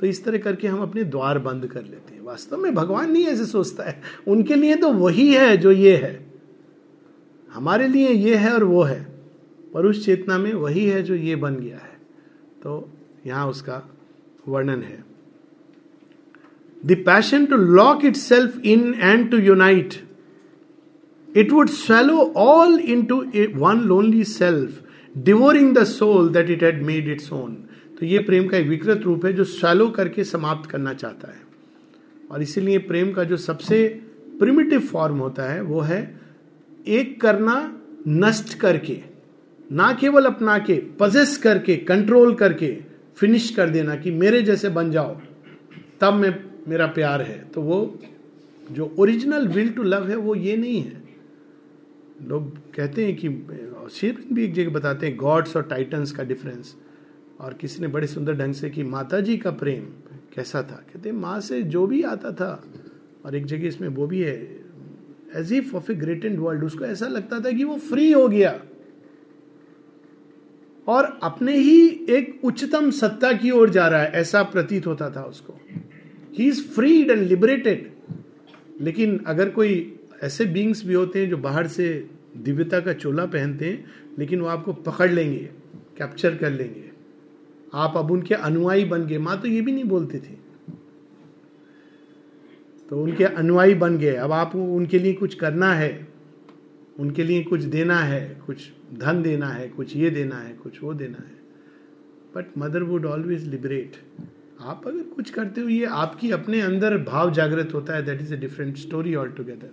A: तो इस तरह करके हम अपने द्वार बंद कर लेते हैं। वास्तव में भगवान नहीं ऐसे सोचता है। उनके लिए तो वही है जो ये है। हमारे लिए ये है और वो है। पर उस चेतना में वही है जो ये बन गया है। तो यहाँ उसका वर्णन है। The passion to lock itself in and to unite it would swallow all into one lonely self devouring the soul that it had made its own तो ये प्रेम का एक विकृत रूप है जो स्वेलो करके समाप्त करना चाहता है। और इसीलिए प्रेम का जो सबसे प्रिमिटिव फॉर्म होता है, वो है एक करना नष्ट करके। ना केवल अपना के पजेस करके कंट्रोल करके फिनिश कर देना कि मेरे जैसे बन जाओ, तब मैं, मेरा प्यार है। तो वो जो ओरिजिनल विल टू लव है, वो ये नहीं है। लोग कहते हैं कि शेर भी एक जगह बताते हैं गॉड्स और टाइटन्स का डिफरेंस और किसी ने बड़े सुंदर ढंग से कि माता जी का प्रेम कैसा था? कहते माँ से जो भी आता था, और एक जगह इसमें वो भी है as if of a great and world उसको ऐसा लगता था कि वो फ्री हो गया। और अपने ही एक उच्चतम सत्ता की ओर जा रहा है, ऐसा प्रतीत होता था उसको। He is freed and liberated लेकिन अगर कोई ऐसे बींग्स भी होते हैं जो बाहर से दिव्यता का चोला पहनते हैं, लेकिन वो आपको पकड़ लेंगे कैप्चर कर लेंगे। आप अब उनके अनुयायी बन गए। माँ तो ये भी नहीं बोलती थी। तो उनके अनुयायी बन गए। अब आप उनके लिए कुछ करना है। उनके लिए कुछ देना है, कुछ धन देना है, कुछ ये देना है, कुछ वो देना है। But mother would always liberate आप अगर कुछ करते हो, ये आपकी अपने अंदर भाव जागृत होता है that is a different story altogether